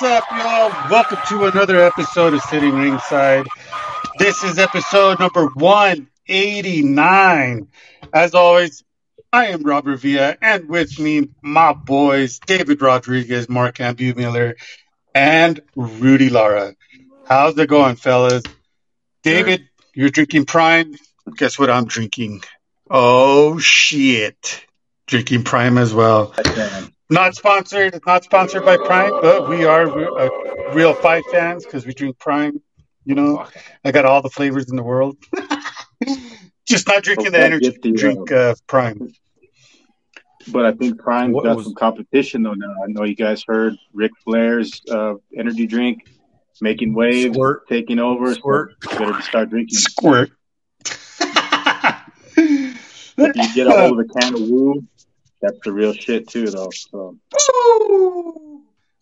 What's up, y'all? Welcome to another episode of Sitting Ringside. This is episode number 189. As always, I am Robert Villa, and with me, my boys, David Rodriguez, Mark Miller, and Rudy Lara. How's it going, fellas? David, you're drinking Prime. Guess what I'm drinking? Oh, shit. Drinking Prime as well. Not sponsored, not sponsored by Prime, but we are uh, real five fans because we drink Prime. You know, I got all the flavors in the world. Just not drinking the energy the, drink uh, Prime. But I think Prime's What got was- some competition though now. I know you guys heard Ric Flair's uh, energy drink making waves, Squirt. taking over. so Squirt. you better start drinking. Squirt. You get a hold of the can of woo. That's the real shit too, though. So!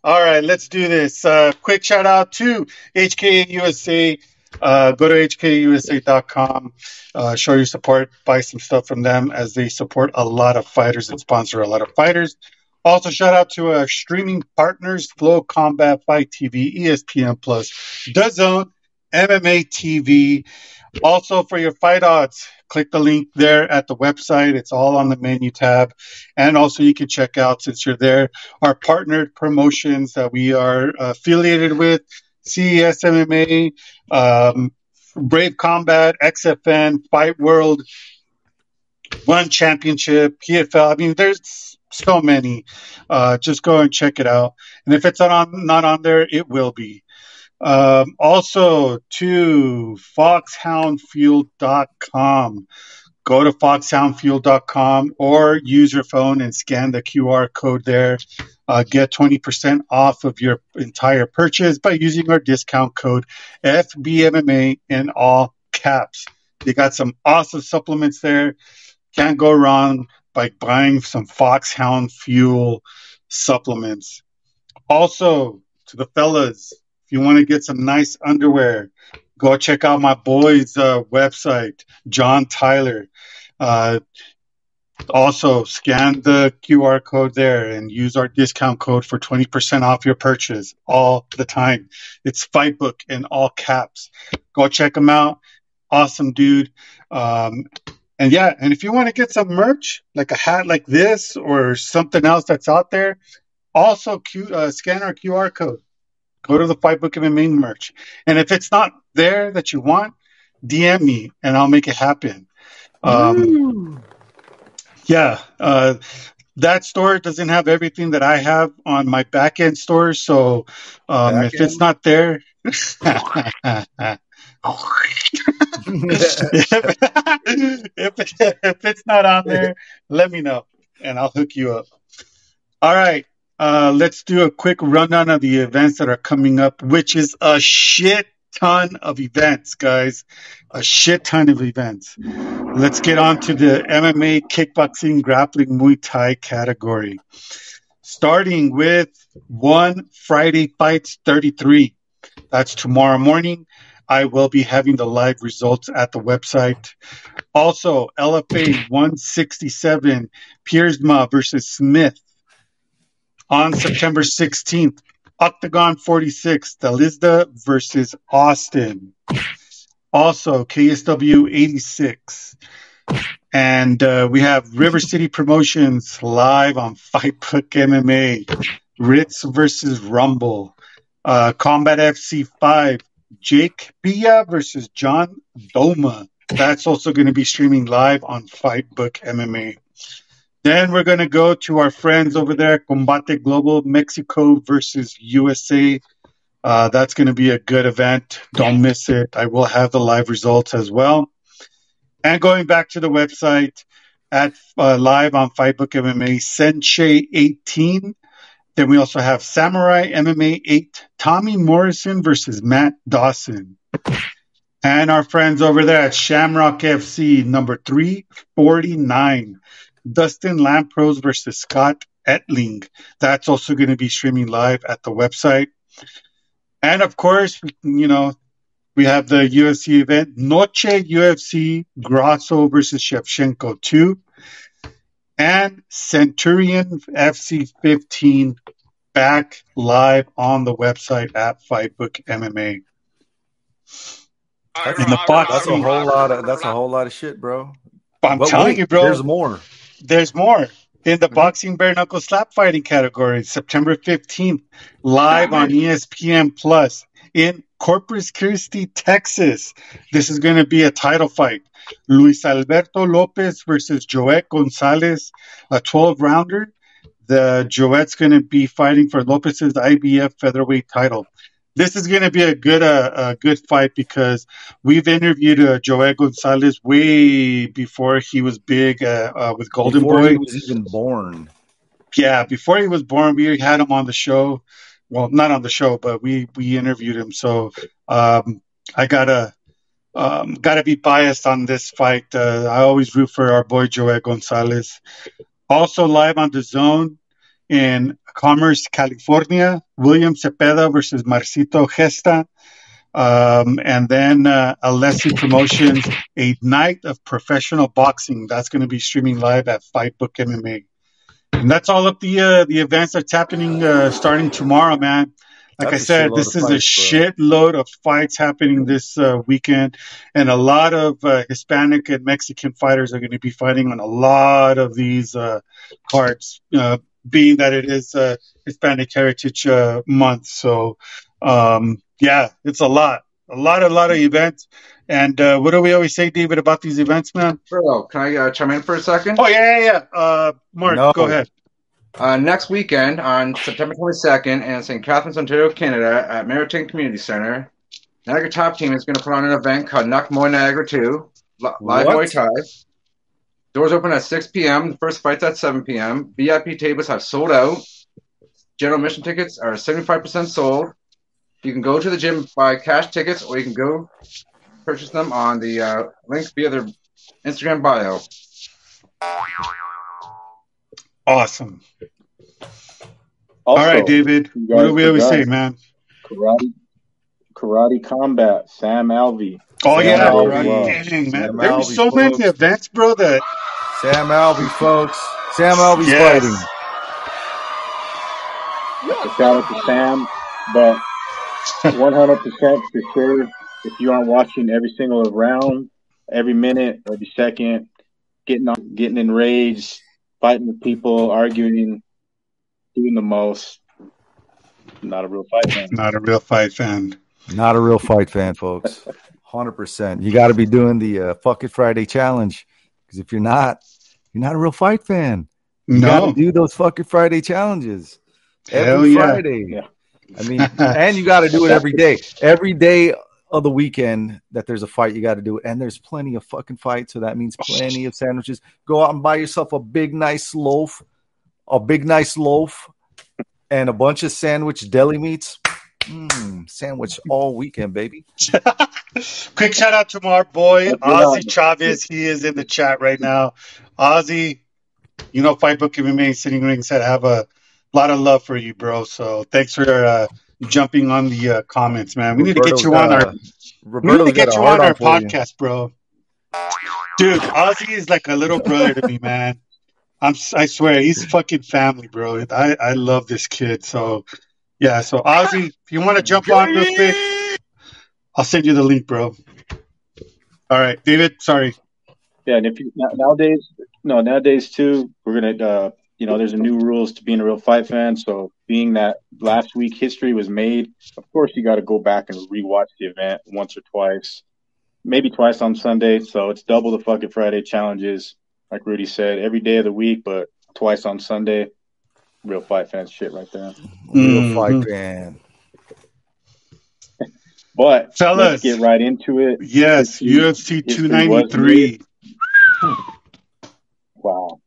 All right, let's do this. Uh, quick shout out to HKA USA. Uh, go to hkusa.com, uh, show your support, buy some stuff from them as they support a lot of fighters and sponsor a lot of fighters. Also, shout out to our streaming partners, Flow Combat Fight TV, ESPN Plus, DAZN, MMA TV. Also, for your fight odds, click the link there at the website. It's all on the menu tab. And also, you can check out, since you're there, our partnered promotions that we are affiliated with CES MMA, um, Brave Combat, XFN, Fight World, One Championship, PFL. I mean, there's so many. Uh, just go and check it out. And if it's not on, not on there, it will be. Um, also to foxhoundfuel.com. Go to foxhoundfuel.com or use your phone and scan the QR code there. Uh, get 20% off of your entire purchase by using our discount code FBMMA in all caps. They got some awesome supplements there. Can't go wrong by buying some Foxhound Fuel supplements. Also, to the fellas, you want to get some nice underwear, go check out my boy's uh, website, John Tyler. Uh, also, scan the QR code there and use our discount code for 20% off your purchase all the time. It's Fightbook in all caps. Go check him out. Awesome dude. Um, and yeah, and if you want to get some merch, like a hat like this or something else that's out there, also Q, uh, scan our QR code. Go to the Fightbook MMA merch. And if it's not there that you want, DM me and I'll make it happen. Um, yeah, uh, that store doesn't have everything that I have on my back end store. So um, if it's not there, if, if it's not on there, let me know and I'll hook you up. All right. Uh, let's do a quick rundown of the events that are coming up, which is a shit ton of events, guys. A shit ton of events. Let's get on to the MMA, kickboxing, grappling, Muay Thai category. Starting with one Friday Fights 33. That's tomorrow morning. I will be having the live results at the website. Also, LFA 167, Piersma versus Smith on September 16th. Octagon 46, Dalizda versus Austin. Also, KSW 86. And uh, we have River City Promotions live on Fightbook MMA. Ritz versus Rumble. Uh, Combat FC 5, Jake Pia versus John Doma. That's also going to be streaming live on Fightbook MMA. Then we're going to go to our friends over there, Combate Global Mexico versus USA. Uh, that's going to be a good event. Don't miss it. I will have the live results as well. And going back to the website at uh, live on Fightbook MMA, Sensei 18. Then we also have Samurai MMA 8, Tommy Morrison versus Matt Dawson. And our friends over there at Shamrock FC number 349. Dustin Lampros versus Scott Etling. That's also going to be streaming live at the website. And of course, you know, we have the UFC event, Noche UFC Grasso versus Shevchenko 2, and Centurion FC 15 back live on the website at Fightbook MMA. In the box, That's a whole lot of that's a whole lot of shit, bro. I'm But telling wait, you, bro. There's more. There's more. In the mm-hmm. boxing bare knuckle slap fighting category, September 15th, live on ESPN Plus in Corpus Christi, Texas. This is going to be a title fight. Luis Alberto Lopez versus Joet Gonzalez, a 12 rounder. The Joet's going to be fighting for Lopez's IBF featherweight title. This is going to be a good, uh, a good fight because we've interviewed uh, Joet Gonzalez way before he was big uh, uh, with Golden Boy. Before Boy he was even born. yeah, before he was born, we had him on the show. Well, not on the show, but we we interviewed him. So um, I gotta um, gotta be biased on this fight. Uh, I always root for our boy Joel Gonzalez. Also live on DAZN in Commerce, California, William Zepeda versus Mercito Gesta. Um, and then uh, Alessi Promotions, a night of professional boxing. That's going to be streaming live at Fightbook MMA. And that's all of the uh, the events that's happening uh, starting tomorrow, man. Like That's I a said, this is a fights, bro. shitload of fights happening this uh, weekend, and a lot of uh, Hispanic and Mexican fighters are going to be fighting on a lot of these uh, cards, uh, being that it is uh, Hispanic Heritage uh, Month. So, um, yeah, it's a lot, a lot, a lot of events. And uh, what do we always say, David, about these events, man? Bro, can I uh, chime in for a second? Oh yeah, yeah, yeah. Uh, Mark, No. go ahead. Uh, next weekend on September 22nd in St. Catharines, Ontario, Canada, at Merritton Community Center, Niagara Top Team is going to put on an event called Nuck Muay Niagara 2, live What? Muay Thai. Doors open at 6 p.m. The first fight's at 7 p.m. VIP tables have sold out. General admission tickets are 75% sold. You can go to the gym, buy cash tickets, or you can go purchase them on the uh, link via their Instagram bio. Awesome. Also, All right, David. you What do we always say, man? Karate, karate combat. Sam Alvey. Oh Sam yeah, Alvey. right. Dang, man. There were Alvey, so many events, bro. That Sam Alvey, folks. Sam Alvey's Yes. fighting. Shout out to Sam, but 100% for sure. If you aren't watching every single round, every minute, every second, getting on, getting enraged, fighting with people, arguing, doing the most, not a real fight fan. not a real fight fan. Not a real fight fan, folks. Hundred percent. You got to be doing the uh, Fuck It Friday challenge because if you're not, you're not a real fight fan. You got to do those Fuck It Friday challenges Hell every yeah. Friday. Yeah. I mean, and you got to do it every day. Every day of the weekend that there's a fight, you got to do it. And there's plenty of fucking fights, so that means plenty of sandwiches. Go out and buy yourself a big, nice loaf, a big, nice loaf, and a bunch of sandwich deli meats. Mm, sandwich all weekend, baby. Quick shout out to our boy Ozzy. Chavez. He is in the chat right now. Ozzy, you know, Fight Book MMA Sitting Ringside have a lot of love for you, bro. So thanks for uh, jumping on the uh, comments, man. We need to get you on our we need to get you on our you. podcast, bro. Dude, Ozzy is like a little brother to me, man. I'm I swear he's fucking family, bro. I I love this kid. So yeah, so Ozzy, if you want to jump on real quick, I'll send you the link, bro. All right, David. Sorry. Yeah, and if you nowadays, no, nowadays too, we're gonna, uh, you know, there's a new rules to being a real fight fan. So, being that last week history was made, of course, you got to go back and rewatch the event once or twice, maybe twice on Sunday. So it's double the fucking Friday challenges, like Rudy said, every day of the week, but twice on Sunday. Real fight fan shit right there. Real Mhm. fight fan. But Fellas. let's get right into it. Yes, History- UFC 293. Wow.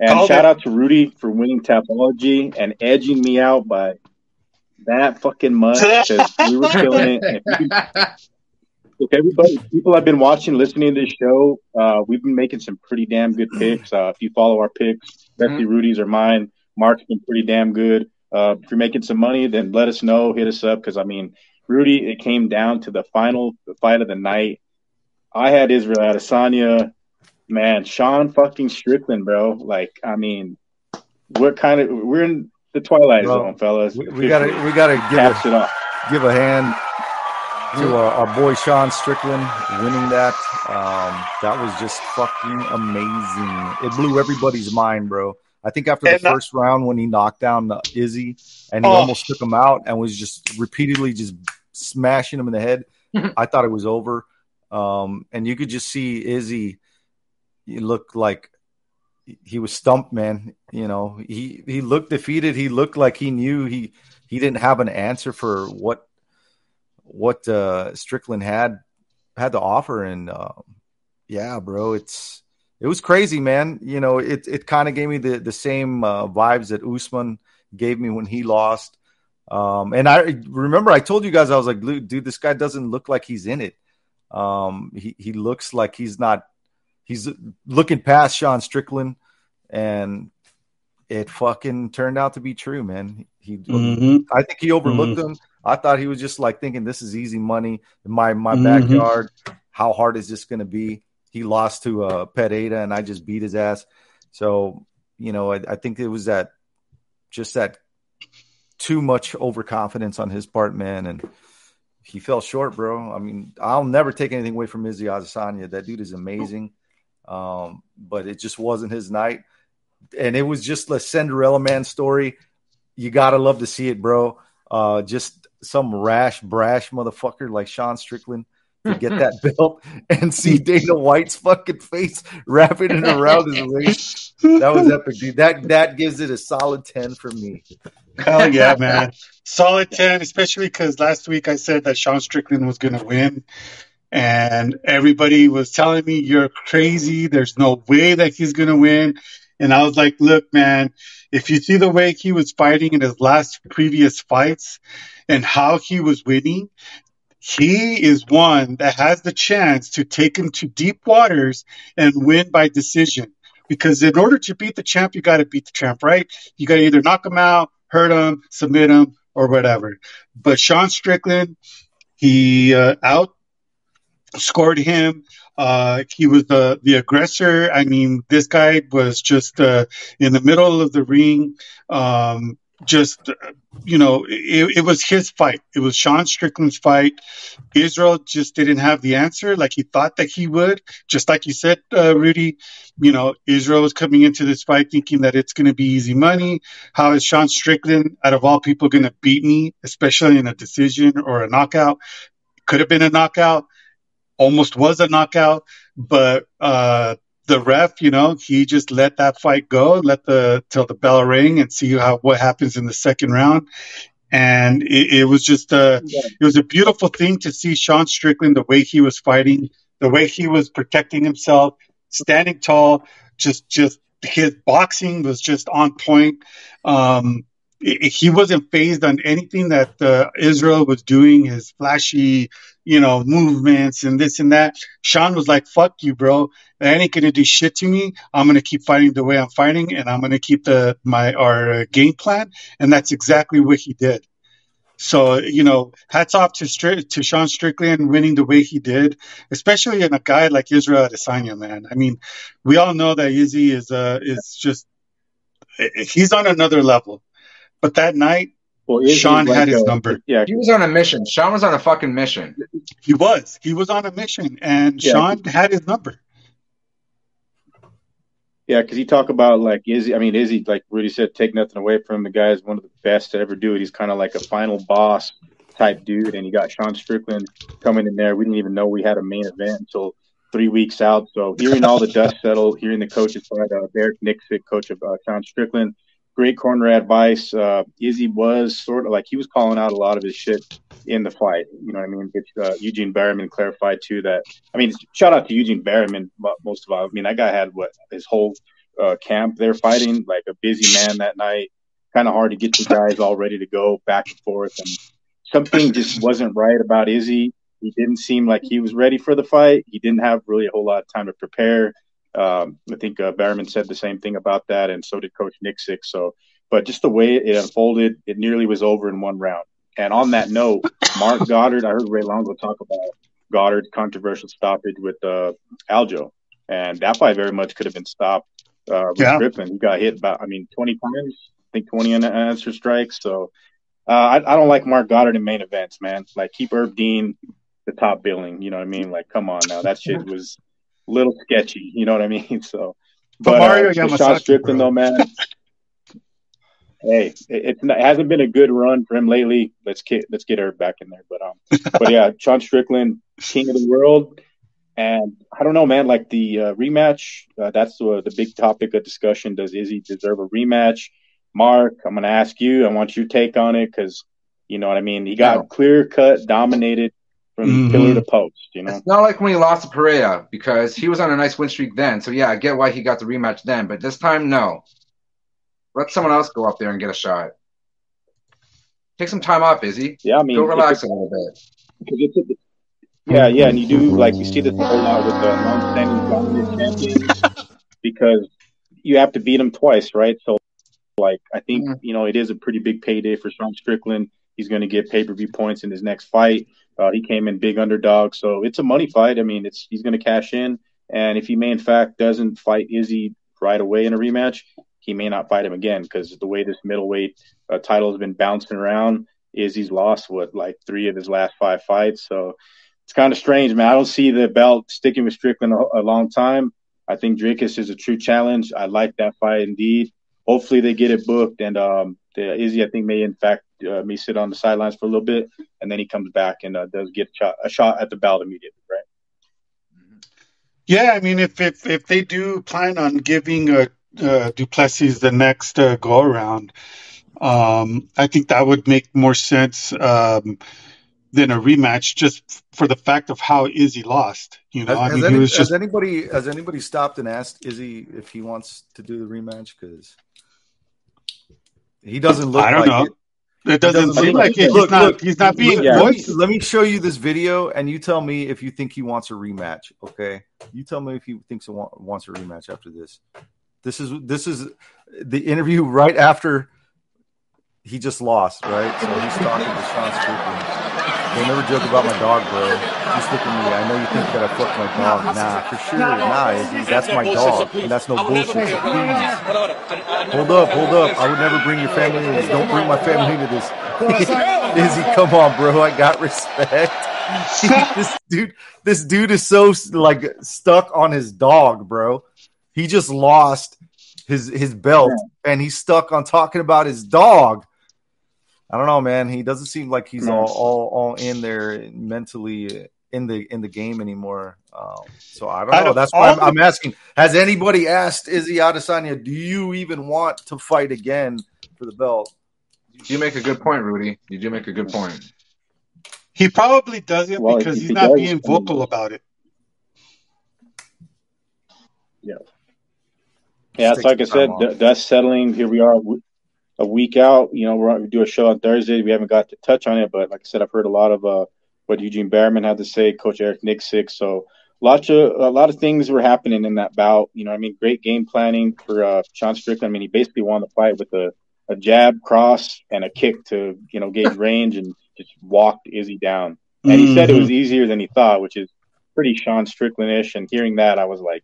And Called shout it. out to Rudy for winning Tapology and edging me out by that fucking much because we were killing it. And If, you, if everybody, people have been watching, listening to this show, uh, we've been making some pretty damn good picks. Uh, if you follow our picks, especially Rudy's or mine, Mark's been pretty damn good. Uh, if you're making some money, then let us know, hit us up because I mean, Rudy, it came down to the final fight of the night. I had Israel Adesanya. Man, Sean fucking Strickland, bro. Like, I mean, what kind of we're in the twilight Bro, zone, fellas. We, we gotta we gotta give a, it off. give a hand to our, our boy Sean Strickland winning that. Um, that was just fucking amazing. It blew everybody's mind, bro. I think after the And, first round when he knocked down uh, Izzy and he Oh. almost took him out and was just repeatedly just smashing him in the head, I thought it was over. Um, and you could just see Izzy. He looked like he was stumped, man. You know, he he looked defeated. He looked like he knew he he didn't have an answer for what what uh, Strickland had had to offer. And uh, yeah, bro, it's it was crazy, man. You know, it it kind of gave me the the same uh, vibes that Usman gave me when he lost. Um, and I remember I told you guys I was like, dude, this guy doesn't look like he's in it. Um, he he looks like he's not. He's looking past Sean Strickland, and it fucking turned out to be true, man. He, Mhm. I think he overlooked him. I thought he was just like thinking this is easy money in my my Mhm. backyard. How hard is this going to be? He lost to uh, Pereira, and I just beat his ass. So you know, I, I think it was that just that too much overconfidence on his part, man, and he fell short, bro. I mean, I'll never take anything away from Izzy Adesanya. That dude is amazing, um, but it just wasn't his night, and it was just a Cinderella man story. You gotta love to see it, bro. Uh, just some rash, brash motherfucker like Sean Strickland to get that belt and see Dana White's fucking face wrapping it around his waist. That was epic, dude. That that gives it a solid ten for me. Hell yeah, man. Solid 10, especially because last week I said that Sean Strickland was going to win. And everybody was telling me, you're crazy. There's no way that he's going to win. And I was like, look, man, if you see the way he was fighting in his last previous fights and how he was winning, he is one that has the chance to take him to deep waters and win by decision. Because in order to beat the champ, you got to beat the champ, right? You got to either knock him out, hurt him, submit him, or whatever. But Sean Strickland, he uh, outscored him. Uh, he was the the aggressor. I mean, this guy was just uh, in the middle of the ring. Um, just you know, it, it was his fight. It was Sean Strickland's fight. Israel just didn't have the answer like he thought that he would. Just like you said, uh, Rudy. You know, Israel was coming into this fight thinking that it's going to be easy money. How is Sean Strickland, out of all people, going to beat me, especially in a decision or a knockout? Could have been a knockout. Almost was a knockout, but uh, the ref, you know, he just let that fight go, let the till the bell ring, and see how what happens in the second round. And it, it was just a, it was a beautiful thing to see Sean Strickland the way he was fighting, the way he was protecting himself, standing tall. Just, just his boxing was just on point. Um, i- he wasn't phased on anything that uh, Israel was doing, his flashy, you know, movements and this and that. Sean was like, "Fuck you, bro. That ain't gonna do shit to me. I'm gonna keep fighting the way I'm fighting, and I'm gonna keep the my our uh, game plan." And that's exactly what he did. So you know, hats off to Stri- to Sean Strickland winning the way he did, especially in a guy like Israel Adesanya, man. I mean, we all know that Izzy is uh is just he's on another level. But that night, Well, Izzy's Sean had his a- number. Yeah, He was on a mission. Sean was on a fucking mission. he was he was on a mission, and Yeah. Sean had his number. Yeah, because you talk about like Izzy. I mean, Izzy, like Rudy said, take nothing away from him. The guy is one of the best to ever do it. He's kind of like a final boss type dude, and you got Sean Strickland coming in there. We didn't even know we had a main event until three weeks out. So hearing all the dust settle, hearing the coaches side, uh, Derek Nicksick, coach of uh, Sean Strickland, great corner advice. Uh, Izzy was sort of like he was calling out a lot of his shit in the fight. You know what I mean? Which uh, Eugene Bareman clarified too that. I mean, shout out to Eugene Bareman. Most of all, I mean, that guy had what his whole uh, camp there fighting, like a busy man that night. Kind of hard to get the guys all ready to go back and forth, and something just wasn't right about Izzy. He didn't seem like he was ready for the fight. He didn't have really a whole lot of time to prepare. Um, I think uh, said the same thing about that, and so did Coach Nicksick. So, but just the way it unfolded, it nearly was over in one round. And on that note, Marc Goddard, I heard Ray Longo talk about Goddard's controversial stoppage with uh, Aljo, and that fight very much could have been stopped uh, with Yeah. Griffin. He got hit about, I mean, 20 times. I think 20 unanswered strikes. So uh, I, I don't like Marc Goddard in main events, man. Like keep Herb Dean the top billing. You know what I mean? Like, come on now, that shit was little sketchy. You know what I mean? So, But but, Mario uh, Sean Strickland, bro. though, man. hey, it, it hasn't been a good run for him lately. Let's get let's get her back in there. But um, but yeah, Sean Strickland, king of the world. And I don't know, man. Like the uh, rematch, uh, that's the, the big topic of discussion. Does Izzy deserve a rematch? Mark, I'm going to ask you. I want your take on it because you know what I mean. He got clear cut, dominated from Mhm. pillar to post. You know, It's not like when he lost to Pereira because he was on a nice win streak then. So yeah, I get why he got the rematch then, but this time no. Let someone else go up there and get a shot. Take some time off, Izzy. yeah. I mean, Go relax a little bit. 'cause it's a- yeah, yeah, and you do like you see this a whole lot with the long-standing dominant champions because you have to beat them twice, right? So, like, I think Mhm. you know it is a pretty big payday for Sean Strickland. He's going to get pay-per-view points in his next fight. Uh, he came in big underdog, so it's a money fight. I mean, it's he's going to cash in, and if he may in fact doesn't fight Izzy right away in a rematch, he may not fight him again because the way this middleweight uh, title has been bouncing around, Izzy's lost what like three of his last five fights, so it's kind of strange, man. I don't see the belt sticking with Strickland a, a long time. I think Dricus is a true challenge. I like that fight indeed. Hopefully they get it booked, and um, the Izzy I think may in fact uh, may sit on the sidelines for a little bit, and then he comes back and uh, does get a shot, a shot at the belt immediately, right? Yeah, I mean, if if if they do plan on giving uh, uh, Du Plessis the next uh, go around, um, I think that would make more sense um, than a rematch, just for the fact of how Izzy lost. You know, Has, I has mean, any- he was has anybody has anybody stopped and asked Izzy if he wants to do the rematch? Because he doesn't look. I don't like know. It. It doesn't doesn't seem like it. He's Look, not. look, he's not being Yeah. Let me, voiced. let me show you this video, and you tell me if you think he wants a rematch. Okay, you tell me if he thinks he wants a rematch after this. This is this is the interview right after he just lost. Right, so he's talking to Sean Strickland. Don't ever joke about my dog, bro. Just look at me. I know you think that I fucked my dog. Nah, for sure. Nah, that's my dog, and that's no bullshit. Please, hold up, hold up. I would never bring your family into this. Don't bring my family into this. Izzy, come on, bro. I got respect. this dude, this dude is so like stuck on his dog, bro. He just lost his his belt, and he's stuck on talking about his dog. I don't know, man. He doesn't seem like he's all all, all in there mentally in the in the game anymore. Um, so I don't Out know. of That's why I'm, all I'm asking: Has anybody asked Izzy Adesanya, do you even want to fight again for the belt? You make a good point, Rudy. You do make a good point. He probably doesn't Well, because he's he not does, being vocal about it. Yeah, Yeah, it's like I said, d- dust settling. Here we are. A week out. You know, we're we do a show on Thursday. We haven't got to touch on it, but like I said, I've heard a lot of uh, what Eugene Bareman had to say, Coach Eric Nicksick. So lots of a lot of things were happening in that bout. You know, I mean, great game planning for uh, Sean Strickland. I mean, he basically won the fight with a, a jab, cross, and a kick to you know gauge range and just walked Izzy down. And he said it was easier than he thought, which is pretty Sean Strickland-ish. And hearing that, I was like,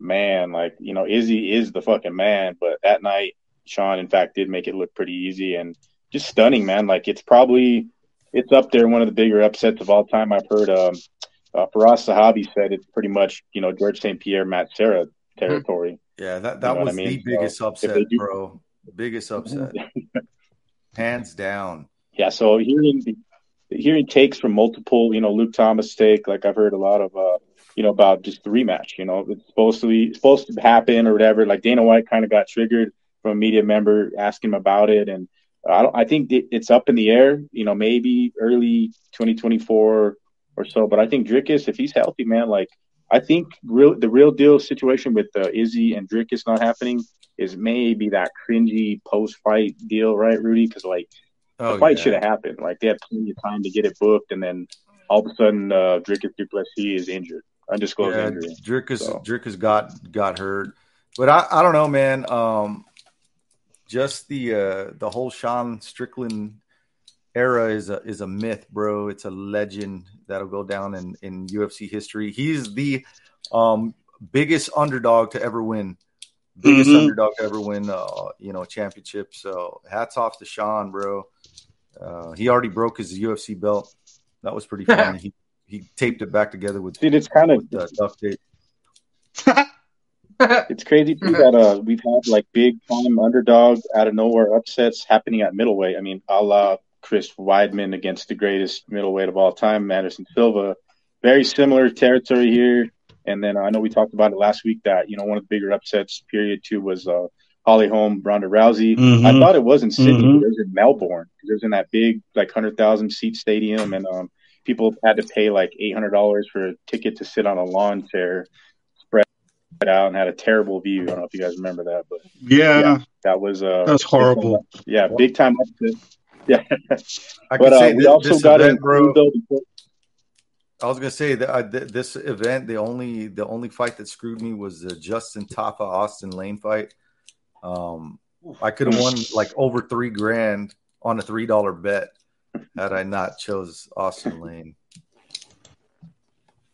man, like you know, Izzy is the fucking man. But that night, Sean, in fact, did make it look pretty easy and just stunning, man. Like it's probably it's up there one of the bigger upsets of all time. I've heard um, uh, Faraz Sahabi said it's pretty much you know George St. Pierre, Matt Serra territory. Yeah, that that You know was I mean? the biggest So, upset, do- bro. Biggest upset, hands down. Yeah, so hearing hearing takes from multiple, you know, Luke Thomas take, like I've heard a lot of, uh, you know, about just the rematch. You know, it's supposed to be supposed to happen or whatever. Like Dana White kind of got triggered from a media member asking him about it, and I don't. I think it's up in the air. You know, maybe early 2024 or so. But I think Dricus, if he's healthy, man, like I think real the real deal situation with uh, Izzy and Dricus not happening is maybe that cringy post fight deal, right, Rudy? Because like Oh, the fight yeah. should have happened. Like they had plenty of time to get it booked, and then all of a sudden, uh, Dricus Duplessis is injured, undisclosed yeah, injury. Dricus So. Dricus got got hurt, but I, I don't know, man. Um, just the uh, the whole Sean Strickland era is a is a myth, bro. It's a legend that'll go down in in UFC history. He's the um biggest underdog to ever win, biggest Mhm. underdog to ever win, uh, you know, championship. So hats off to Sean, bro. Uh, he already broke his UFC belt. That was pretty funny. he he taped it back together with, Dude, it's kind of with uh, duct tape. it's crazy too that uh we've had like big time underdog out of nowhere upsets happening at middleweight. I mean, a la Chris Weidman against the greatest middleweight of all time, Anderson Silva. Very similar territory here. And then I know we talked about it last week that you know one of the bigger upsets period two was uh Holly Holm, Ronda Rousey. Mhm. I thought it was in Sydney, Mhm. but it was in Melbourne. It was in that big like hundred thousand seat stadium, and um people had to pay like eight hundred dollars for a ticket to sit on a lawn chair out and had a terrible view. I don't know if you guys remember that, but Yeah, Yeah. that was uh that was horrible. yeah, big time. Yeah, I but uh, we also got to event, bro. include though. before- I was gonna say that I, th- this event, the only the only fight that screwed me was the Justin Tafa Austin Lane fight. Um, I could have won like over three grand on a three dollar bet had I not chose Austin Lane.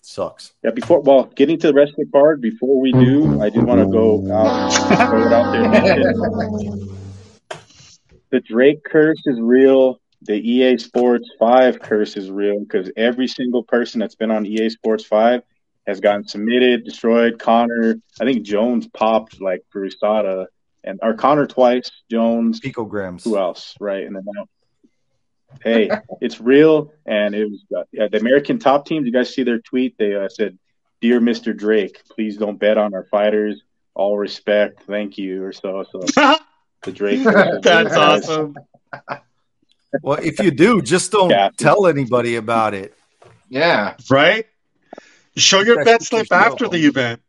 Sucks. Yeah, before well, getting to the rest of the card, before we do, I do want to go out, uh, throw it out there. The Drake curse is real. The EA Sports Five curse is real because every single person that's been on EA Sports Five has gotten submitted, destroyed. Conor, I think Jones popped like for USADA, and or Conor twice, Jones, Picograms. who else, right? And then now, hey, it's real, and it was uh, yeah, the American top teams. You guys see their tweet? They uh, said, "Dear Mr. Drake, please don't bet on our fighters. All respect, thank you," or so. So the Drake. That's awesome. Well, if you do, just don't Yeah. tell anybody about it. Yeah. Right? Show your Protect bet slip after the event.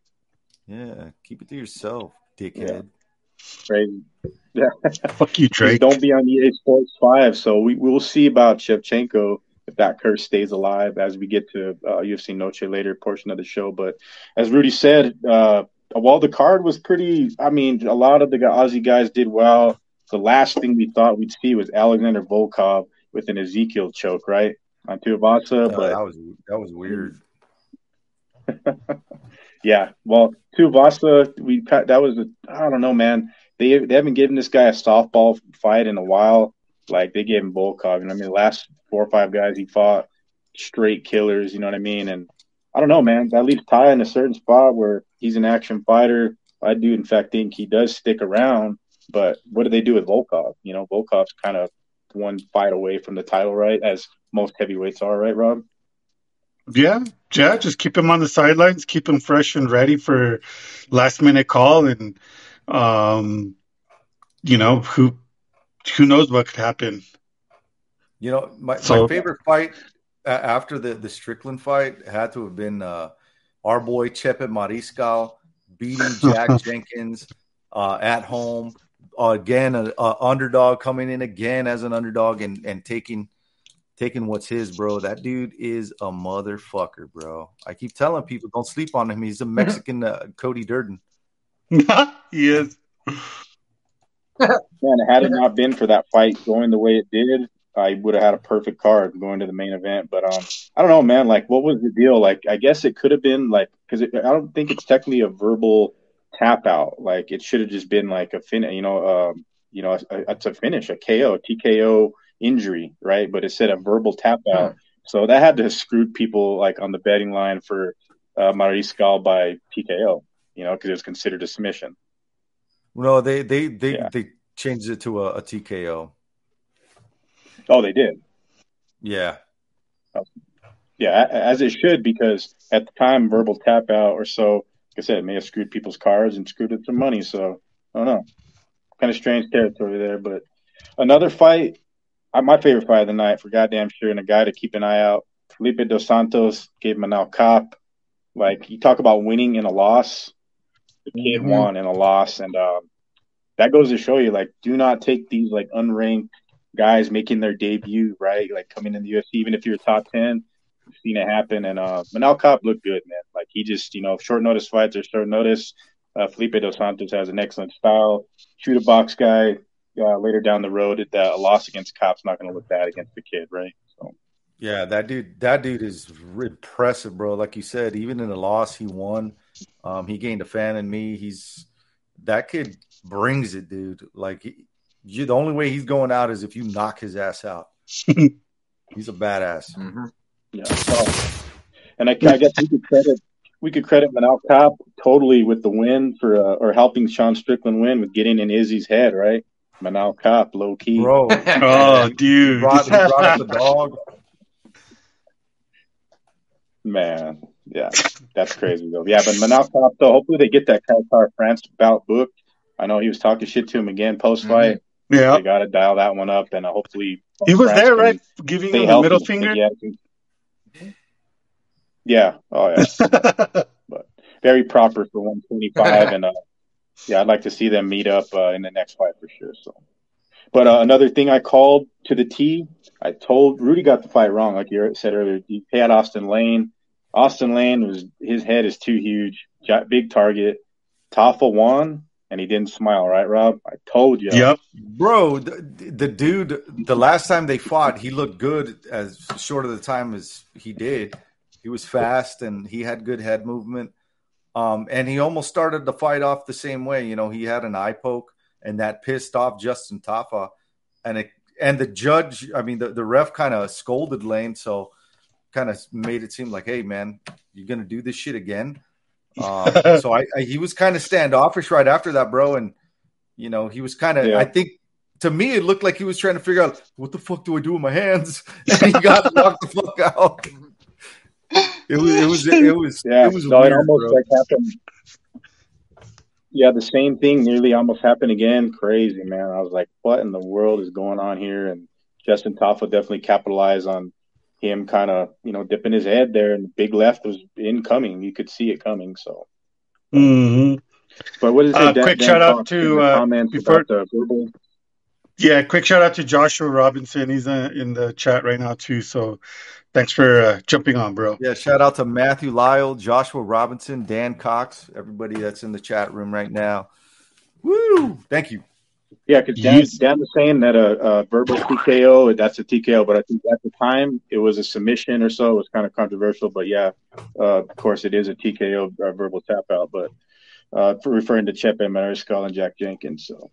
Yeah, keep it to yourself, dickhead. Crazy. Fuck you, Drake. don't be on EA Sports Five. So we will see about Shevchenko if that curse stays alive as we get to uh, UFC Noche later portion of the show. But as Rudy said, uh, while the card was pretty, I mean, a lot of the Aussie guys did well. The last thing we thought we'd see was Alexander Volkov with an Ezekiel choke, right on Tuivasa. Uh, but that was that was weird. Yeah, well, Tuivasa, we that was a, I don't know, man. They they haven't given this guy a softball fight in a while. Like they gave him Volkov, and I mean, the last four or five guys he fought, straight killers. You know what I mean? And I don't know, man. That leaves Tai in a certain spot where he's an action fighter. I do, in fact, think he does stick around. But what do they do with Volkov? You know, Volkov's kind of one fight away from the title, right? As most heavyweights are, right, Rob? Yeah, yeah. Just keep him on the sidelines, keep him fresh and ready for last minute call, and um, you know who who knows what could happen. You know, my, So- my favorite fight uh, after the, the Strickland fight had to have been uh, our boy Chepe Mariscal beating Jack Jenkins uh, at home. again a, a underdog coming in again as an underdog and and taking taking what's his, bro. That dude is a motherfucker, bro. I keep telling people don't sleep on him. He's a Mexican uh, Cody Durden. he is. Man, had it not been for that fight going the way it did, I would have had a perfect card going to the main event. But um, I don't know, man. Like, what was the deal? Like, I guess it could have been like because I don't think it's technically a verbal tap out. Like, it should have just been like a fin. You know, um, you know, a, it's a finish, a KO, TKO injury, right? But it said a verbal tap out. So that had to have screwed people like on the betting line for uh, Mariscal by TKO, you know, because it was considered a submission. No, they they they Yeah. they changed it to a, a TKO. Oh, they did. Yeah, Yeah, as it should, because at the time, verbal tap out or so, like I said, it may have screwed people's cards and screwed up some money. So I don't know. Kind of strange territory there. But another fight, my favorite fight of the night for goddamn sure, and a guy to keep an eye out. Felipe Dos Santos gave Manel Kape. Like, you talk about winning in a loss. The kid Mhm. won in a loss. And um, that goes to show you, like, do not take these, like, unranked guys making their debut, right? Like, coming in the UFC, even if you're top 10 seen it happen. And uh, Manel Kape looked good, man. Like he just, you know, short notice fights are short notice. Uh, Felipe Dos Santos has an excellent style. Shoot a box guy. Uh, later down the road, it, uh, a loss against Kape's not going to look bad against the kid, right? So yeah. That dude, that dude is impressive, bro. Like you said, even in the loss, he won. Um, he gained a fan in me. He's that kid brings it, dude. Like he, you, the only way he's going out is if you knock his ass out. he's a badass. Mhm. yeah. So, and I, I guess we could credit we could credit Manel Kape totally with the win for uh, or helping Sean Strickland win with getting in Izzy's head, right? Manel Kape, low key. Bro, Oh, dude. brought, he brought up the dog. Man, yeah, that's crazy though. Yeah, but Manel Kape though, hopefully they get that Kara-France bout booked. I know he was talking shit to him again post fight. yeah. They got to dial that one up, and uh, hopefully He was France there, right? Giving stay him the middle finger. Yeah, yeah, oh yeah, but very proper for 125, and uh, yeah, I'd like to see them meet up uh, in the next fight for sure. So, but uh, another thing I called to the T, I told Rudy got the fight wrong, like you said earlier. He had Austin Lane. Austin Lane was his head is too huge, big target. Tafa won, and he didn't smile, right, Rob? I told you. yep. Bro, the, the dude, the last time they fought, he looked good as short of the time as he did. He was fast and he had good head movement. Um, and he almost started the fight off the same way. You know, he had an eye poke and that pissed off Justin Tafa. And it, and the judge, I mean, the, the ref kind of scolded Lane. So kind of made it seem like, hey, man, you're going to do this shit again. Um, so I, I, he was kind of standoffish right after that, bro. And, you know, he was kind of, Yeah. I think, to me, it looked like he was trying to figure out what the fuck do I do with my hands, and he got knocked the fuck out. It was, it was, it was, Yeah, it was no, weird, it almost bro. like happened. Yeah, the same thing nearly almost happened again. Crazy, man. I was like, what in the world is going on here? And Justin Tafa definitely capitalized on him kind of, you know, dipping his head there, and the big left was incoming. You could see it coming. So, Mm-hmm. but what is it? Uh, Dan- quick Dan shout out to, your uh, before- the verbal. Yeah, quick shout out to Joshua Robinson. He's uh, in the chat right now too. So thanks for uh, jumping on, bro. Yeah, shout out to Matthew Lyle, Joshua Robinson, Dan Cox, everybody that's in the chat room right now. Woo! Thank you. Yeah, because Dan, Yes. Dan was saying that a, a verbal TKO, that's a TKO, but I think at the time it was a submission or so. It was kind of controversial, but yeah, uh, of course it is a TKO, a verbal tap out, but uh, for referring to Chepe Mariscal and Jack Jenkins. So,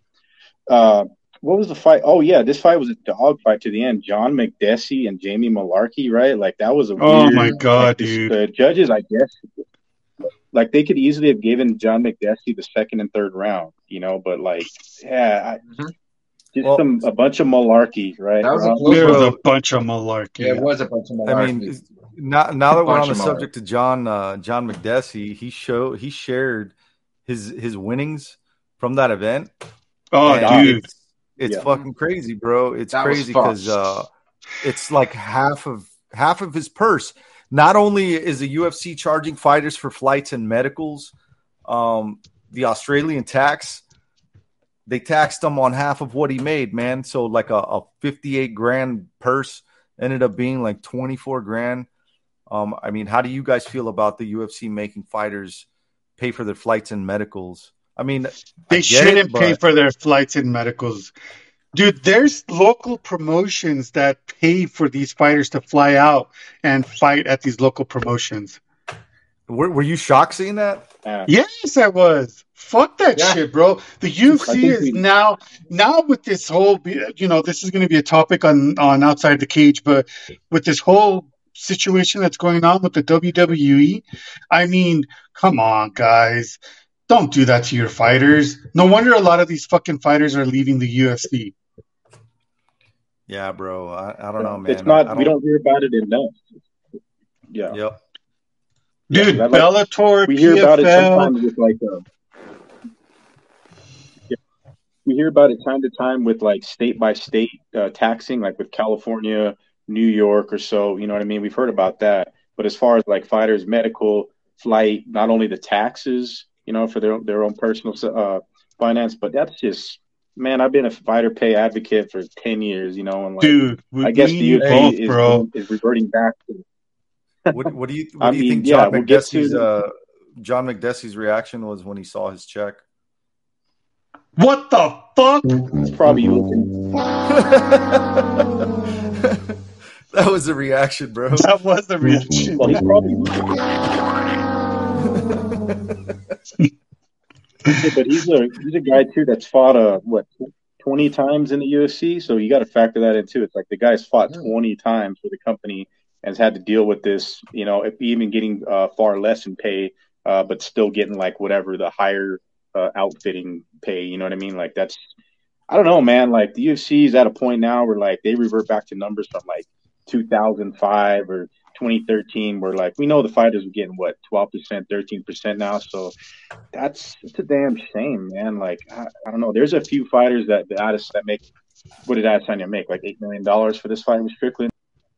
uh, what was the fight? Oh yeah, this fight was a dog fight to the end. John Makdessi and Jamie Mullarkey, right? Like that was a Oh weird. my god, like, dude. The judges, I guess, like they could easily have given John Makdessi the second and third round, you know, but like, yeah, I, Mhm. just Well- some a bunch of malarkey, right? That was a close There was a bunch of malarkey. Yeah, it was a bunch of I mean, now, now that we're on the of subject of John uh, John Makdessi, he showed he shared his his winnings from that event. Oh, And dude. It's, Yeah. fucking crazy, bro. It's That crazy because uh, it's like half of half of his purse. Not only is the UFC charging fighters for flights and medicals, um, the Australian tax they taxed him on half of what he made, man. So like a, a 58 grand purse ended up being like 24 grand. Um, I mean, how do you guys feel about the UFC making fighters pay for their flights and medicals? I mean, They get shouldn't it, pay but- for their flights and medicals. Dude, there's local promotions that pay for these fighters to fly out and fight at these local promotions. Were, were you shocked seeing that? Yeah. Yes, I was. Fuck that Yeah. shit, bro. The UFC is we- now now with this whole, you know, this is going to be a topic on on outside the cage, but with this whole situation that's going on with the WWE, I mean, come on, guys, don't do that to your fighters. No wonder a lot of these fucking fighters are leaving the UFC. Yeah, bro. I, I don't know, man. It's not. I We don't hear about it enough. Yeah. Yep. Dude, Yeah, I like- Bellator, we hear about it sometimes with like uh, yeah. we hear about it time to time with like state by state uh, taxing like with california new york or so you know what i mean we've heard about that but as far as like fighters medical flight not only the taxes you know for their their own personal uh, finance but that's just man i've been a fighter pay advocate for 10 years you know and like dude. i guess the and UFC both, is, bro. is reverting back to What, what do you what I do you mean, think yeah, John we'll get to- uh, John Makdessi's reaction was when he saw his check? What the fuck? it's probably looking that was the reaction, bro. That was the reaction. well he's probably Yeah, but he's a he's a guy too that's fought uh what twenty times in the UFC, so you got to factor that in too. It's like the guy's fought twenty times for the company and has had to deal with this, you know, if even getting uh, far less in pay, uh, but still getting like whatever the higher uh, outfitting pay. You know what I mean? Like that's I don't know, man. Like the UFC is at a point now where like they revert back to numbers from like 2005 or 2013 where like we know the fighters are getting what 12% 13% now so that's it's a damn shame man like I, I don't know there's a few fighters that the artists that make what did Adesanya make like eight million dollars for this fight with Strickland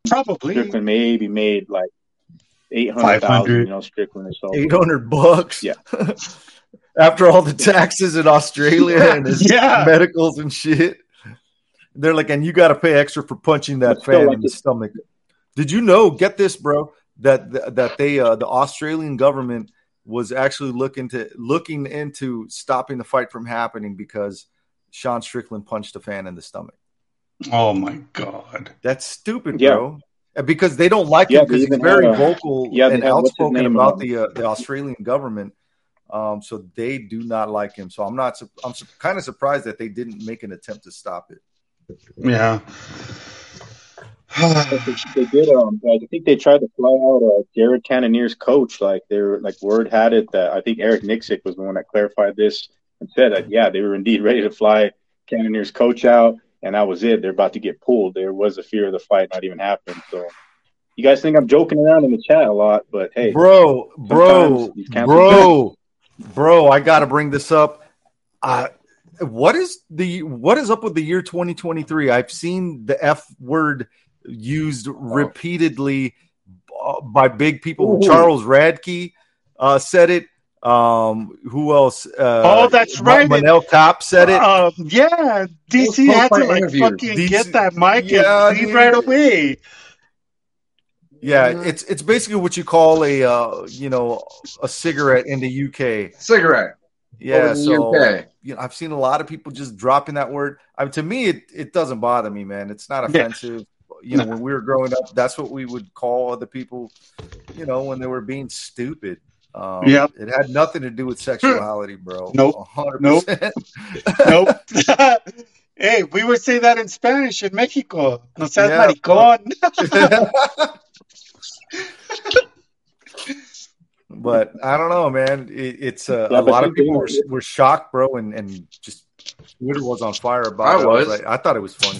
Probably. Strickland maybe made like eight hundred 500. thousand you know Strickland or so Eight hundred bucks. Yeah. After all the taxes in Australia and his Yeah. medicals and shit, they're like, and you got to pay extra for punching that But fan like in the it- stomach. Did you know? Get this, bro. That that they uh, the Australian government was actually looking to looking into stopping the fight from happening because Sean Strickland punched a fan in the stomach. Oh my god. That's stupid, Yeah. bro. Because they don't like Yeah, him they because he's very a- vocal yeah, and had- what's his outspoken about um, the uh, the Australian government. Um, so they do not like him. So I'm not. su- I'm su- kind of surprised that they didn't make an attempt to stop it. Yeah. they did. Um, I think they tried to fly out uh, Jared Cannonier's coach. Like they were, like word had it that I think Eric Nicksick was the one that clarified this and said that yeah, they were indeed ready to fly Cannonier's coach out, and that was it. They're about to get pulled. There was a fear of the fight not even happening. So you guys think I'm joking around in the chat a lot, but hey, bro, bro, sometimes these cancel bro, bro. I got to bring this up. Uh, what is the what is up with the year 2023? I've seen the F word used repeatedly uh, by big people. Ooh. Charles Radtke uh, said it. Um, who else? Uh, Oh, that's right. Manel Kape said it. Um, yeah, DC had to like interviews. fucking DC get that mic Yeah, and leave dude. right away. yeah, it's it's basically what you call a uh, you know a cigarette in the UK. Cigarette. Yeah, Over in the so UK. you know, I've seen a lot of people just dropping that word. I mean, to me, it, it doesn't bother me, man. It's not Yeah. Offensive. You know, when we were growing up, that's what we would call other people. You know, when they were being stupid. Um, Yep. It had nothing to do with sexuality, bro. Nope. Hundred Nope. percent. Nope. hey, we would say that in Spanish in Mexico. No seas Yeah. maricón. but I don't know, man. It, it's uh, Yeah, a lot of people were, were shocked, bro, and, and just Twitter was on fire about I it. was. like, I thought it was funny.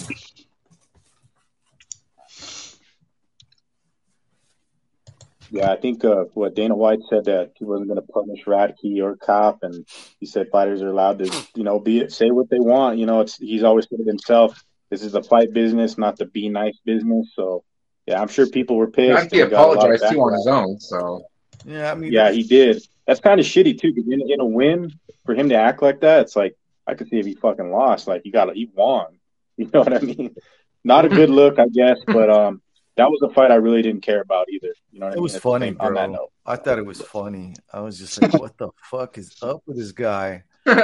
Yeah, I think uh, what Dana White said that he wasn't going to punish Radtke or Kape, and he said fighters are allowed to, you know, be say what they want. You know, it's he's always said it himself. This is the fight business, not the be nice business. So, yeah, I'm sure people were pissed. Radtke and got a lot of apologized too on his own. So Yeah, I mean, Yeah, he did. That's kind of shitty too, because in, in a win for him to act like that, it's like I could see if he fucking lost. Like he got, he won. You know what I mean? Not a good look, I guess, but um, that was a fight I really didn't care about either. You know what I It mean? was funny, same- on that bro. note. I thought it was funny. I was just like, what the fuck is up with this guy?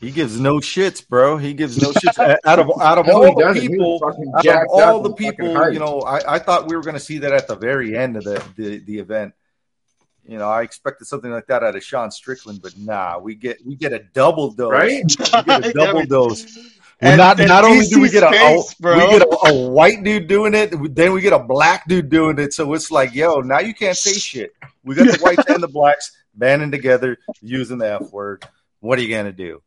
He gives no shits, bro. He gives no shits. Out of out of No, all the doesn't. He was people, out of all the people, you know, I, I thought we were going to see that at the very end of the, the the event. You know, I expected something like that out of Sean Strickland, but nah, we get we get a double dose. Right? We get a double dose. Well, And- not and not only do we DC's get a, a- face, bro. we get a, a white dude doing it, then we get a black dude doing it. So it's like, yo, now you can't say shit. We got the whites and the blacks banding together using the F word. What are you gonna do?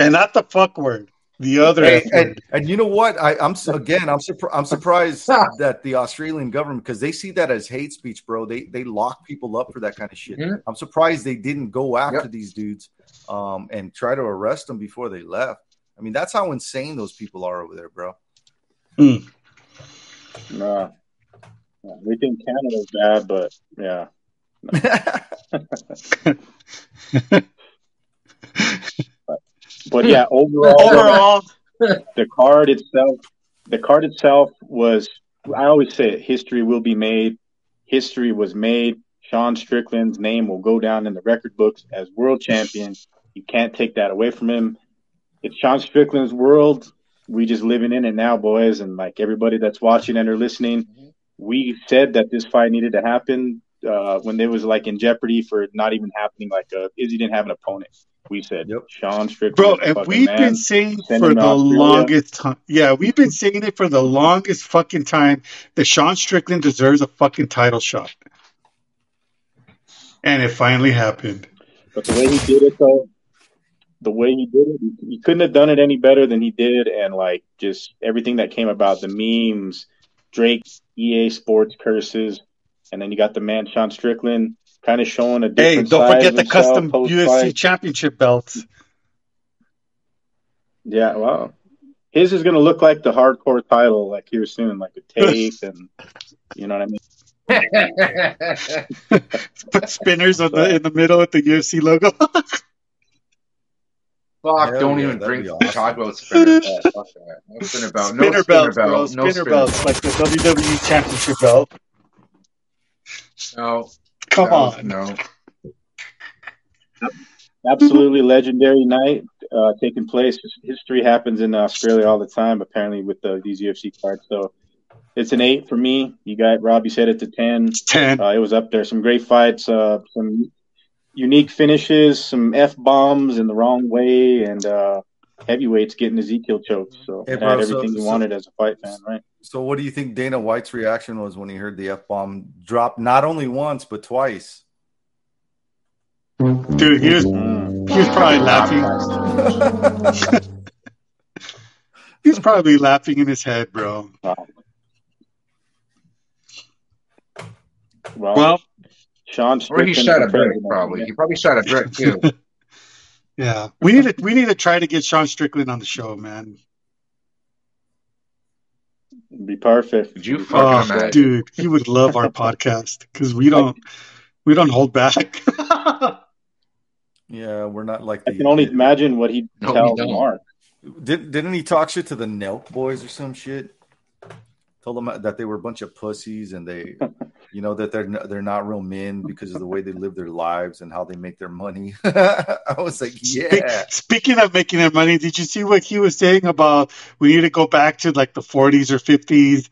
and not the fuck word. The other Hey, F word. and, and you know what? I, I'm again. I'm surprised. I'm surprised that the Australian government, because they see that as hate speech, bro. They they lock people up for that kind of shit. Mhm. I'm surprised they didn't go after Yep. these dudes um, and try to arrest them before they left. I mean, that's how insane those people are over there, bro. Hmm. Nah. Yeah, we think Canada's bad, but yeah. But yeah, overall, Overall, the card itself, the card itself was. I always say it, history will be made. History was made. Sean Strickland's name will go down in the record books as world champion. You can't take that away from him. It's Sean Strickland's world. We just living in it now, boys, and like everybody that's watching and are listening. We said that this fight needed to happen uh, when there was like in jeopardy for it not even happening. Like uh, Izzy didn't have an opponent. We said Yep. Sean Strickland, bro, and we've man. been saying Send for the longest time. Yeah, we've been saying it for the longest fucking time that Sean Strickland deserves a fucking title shot. And it finally happened. But the way he did it, though, the way he did it, he- he couldn't have done it any better than he did. And like just everything that came about, the memes, Drake, EA Sports curses, and then you got the man Sean Strickland kind of showing a different. Hey, don't side forget of the custom post-fight. UFC championship belts. Yeah, well, his is gonna look like the hardcore title, like here soon, like with tape and you know what I mean. Put spinners on the in the middle with the UFC logo. Fuck, Hell don't yeah, even that'd drink be awesome. talk about spinner. Fuck that. No spinner belt. No spinner spinner belts, bro. belt. No Spinner spinner belts, like the WWE championship belt. No. Come no, on. No. Absolutely legendary night uh, taking place. History happens in Australia all the time, apparently with the, these UFC cards. So it's an eight for me. You got Robbie said it's a ten. It's 10. Uh, it was up there. Some great fights, uh, some unique finishes, some f bombs in the wrong way, and uh, heavyweights getting Ezekiel choked. So Hey, bro, had so- everything you so- wanted as a fight fan, right? So, what do you think Dana White's reaction was when he heard the f bomb drop not only once but twice? Dude, he was, he was probably laughing. He was probably laughing in his head, bro. Well, Well, Sean Or he shot a for brick, probably. man. He probably shot a brick, too. yeah, we need to we need to try to get Sean Strickland on the show, man. It'd be perfect. Could you Oh, fucking imagine? dude, he would love our podcast because we don't we don't hold back. Yeah, we're not like I can only imagine what he'd No, tell we don't. Mark. Did, didn't he talk shit to the Nelk boys or some shit? Told them that they were a bunch of pussies and they, you know, that they're they're not real men because of the way they live their lives and how they make their money. I was like, Spe- yeah, Speaking of making their money, did you see what he was saying about we need to go back to like the 40s or 50s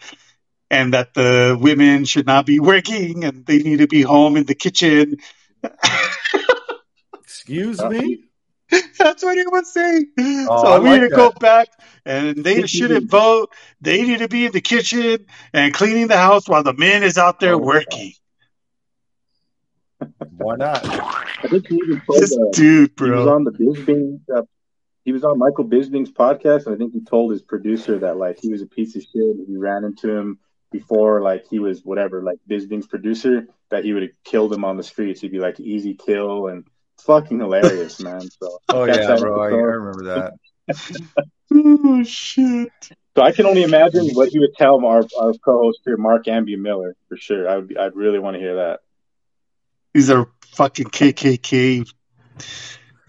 and that the women should not be working and they need to be home in the kitchen? excuse Uh, me. That's what he was saying. Oh, so I we like need to go back and they shouldn't vote. They need to be in the kitchen and cleaning the house while the man is out there Oh, working. Why not? I think he even told This uh, dude, he was bro. on the Bisping. Uh, he was on Michael Bisping's podcast, and I think he told his producer that like he was a piece of shit. He ran into him before, like he was whatever, like Bisping's producer, that he would have killed him on the streets. He'd be like easy kill and fucking hilarious, man. So Oh yeah, bro. I, I remember that. Oh, shit. So I can only imagine what he would tell our our co-host here, Mark Ambie Miller, for sure. I would be, I'd really want to hear that. These are fucking KKK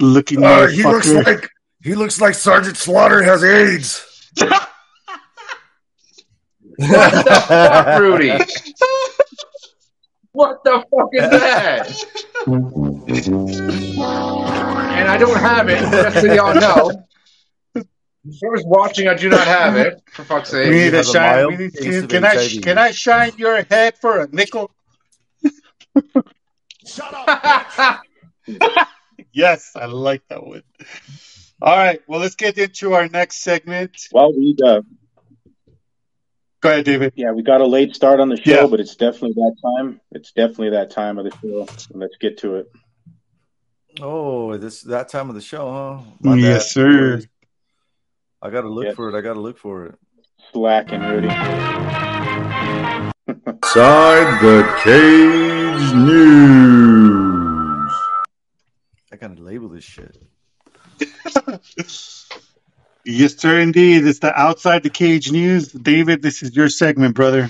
looking Uh, he looks like He looks like Sergeant Slaughter has AIDS. What the fuck, Rudy? What the fuck is that? And I don't have it, just so y'all know. Whoever's watching, I do not have it. For fuck's We sake. need to a shine. We need case to, of can I can I shine your head for a nickel? Shut up. yes, I like that one. All right. Well, let's get into our next segment. Well, we uh, Go ahead, David. yeah, we got a late start on the show, Yeah. but it's definitely that time. It's definitely that time of the show. Let's get to it. Oh, this that time of the show, huh? My Yes, bad. sir. I gotta look Yes. for it. I gotta look for it. Slacking, Rudy. Side the Cage News. I gotta label this shit. Yes, sir, indeed. It's the outside the cage news. David, this is your segment, brother.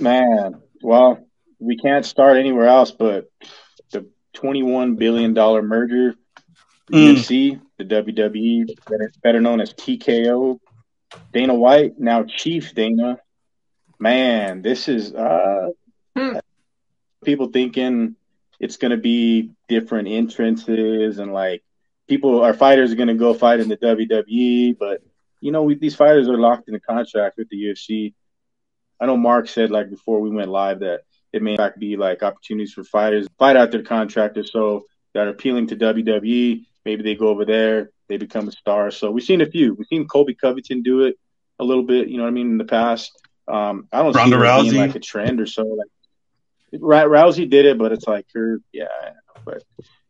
Man, well, we can't start anywhere else but the $21 billion merger, the Mm. UFC, the WWE, better, better known as TKO, Dana White, now Chief Dana. Man, this is uh, Hmm. people thinking it's going to be different entrances and like people, our fighters are going to go fight in the WWE, but you know, we, these fighters are locked in a contract with the UFC. I know Mark said like before we went live that it may in fact be like opportunities for fighters fight out their contractors so that are appealing to WWE. Maybe they go over there, they become a star. So we've seen a few. We've seen Colby Covington do it a little bit, you know what I mean, in the past. Um, I don't Ronda see it Rousey. being like a trend or so. Like Ra- Rousey did it, but it's like her, yeah. But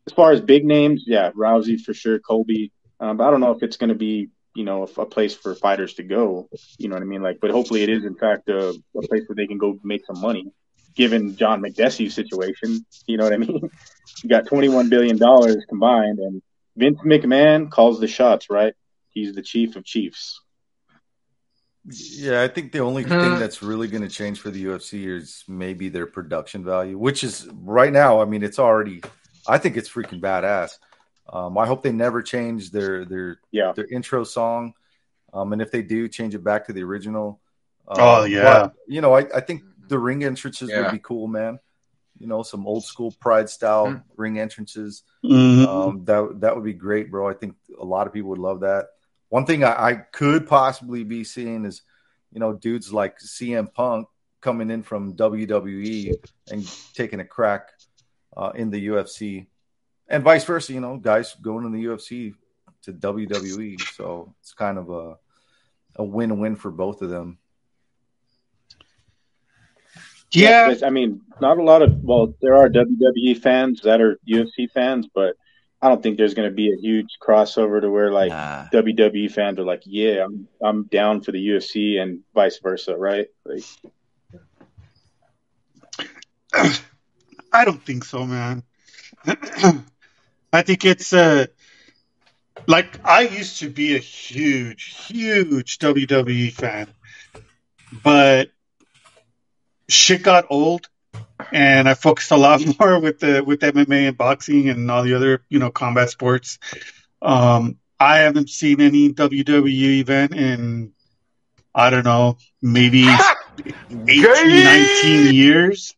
as far as big names, yeah, Rousey for sure, Colby. Um, but I don't know if it's going to be, you know, a, a place for fighters to go. You know what I mean? Like, but hopefully it is in fact a, a place where they can go make some money. Given John Makdessi's situation, you know what I mean? you got twenty one billion dollars combined, and Vince McMahon calls the shots. Right? He's the chief of chiefs. Yeah, I think the only thing that's really going to change for the UFC is maybe their production value, which is right now. I mean, it's already. I think it's freaking badass. Um, I hope they never change their their Yeah. their intro song, um, and if they do, change it back to the original. Um, Oh, yeah. but, you know, I, I think the ring entrances Yeah. would be cool, man. You know, some old school Pride style Mhm. ring entrances. Mhm. Um, that that would be great, bro. I think a lot of people would love that. One thing I, I could possibly be seeing is, you know, dudes like CM Punk coming in from WWE and taking a crack uh, in the UFC, and vice versa. You know, guys going in the UFC to WWE, so it's kind of a a win win for both of them. Yeah, because, I mean, not a lot of well, there are WWE fans that are UFC fans, but I don't think there's going to be a huge crossover to where like Nah. WWE fans are like, yeah, I'm I'm down for the UFC and vice versa, right? Like, I don't think so, man. I think it's uh like I used to be a huge, huge WWE fan, but shit got old, and I focused a lot more with the with MMA and boxing and all the other you know combat sports. Um, I haven't seen any WWE event in I don't know maybe 18, 19 years.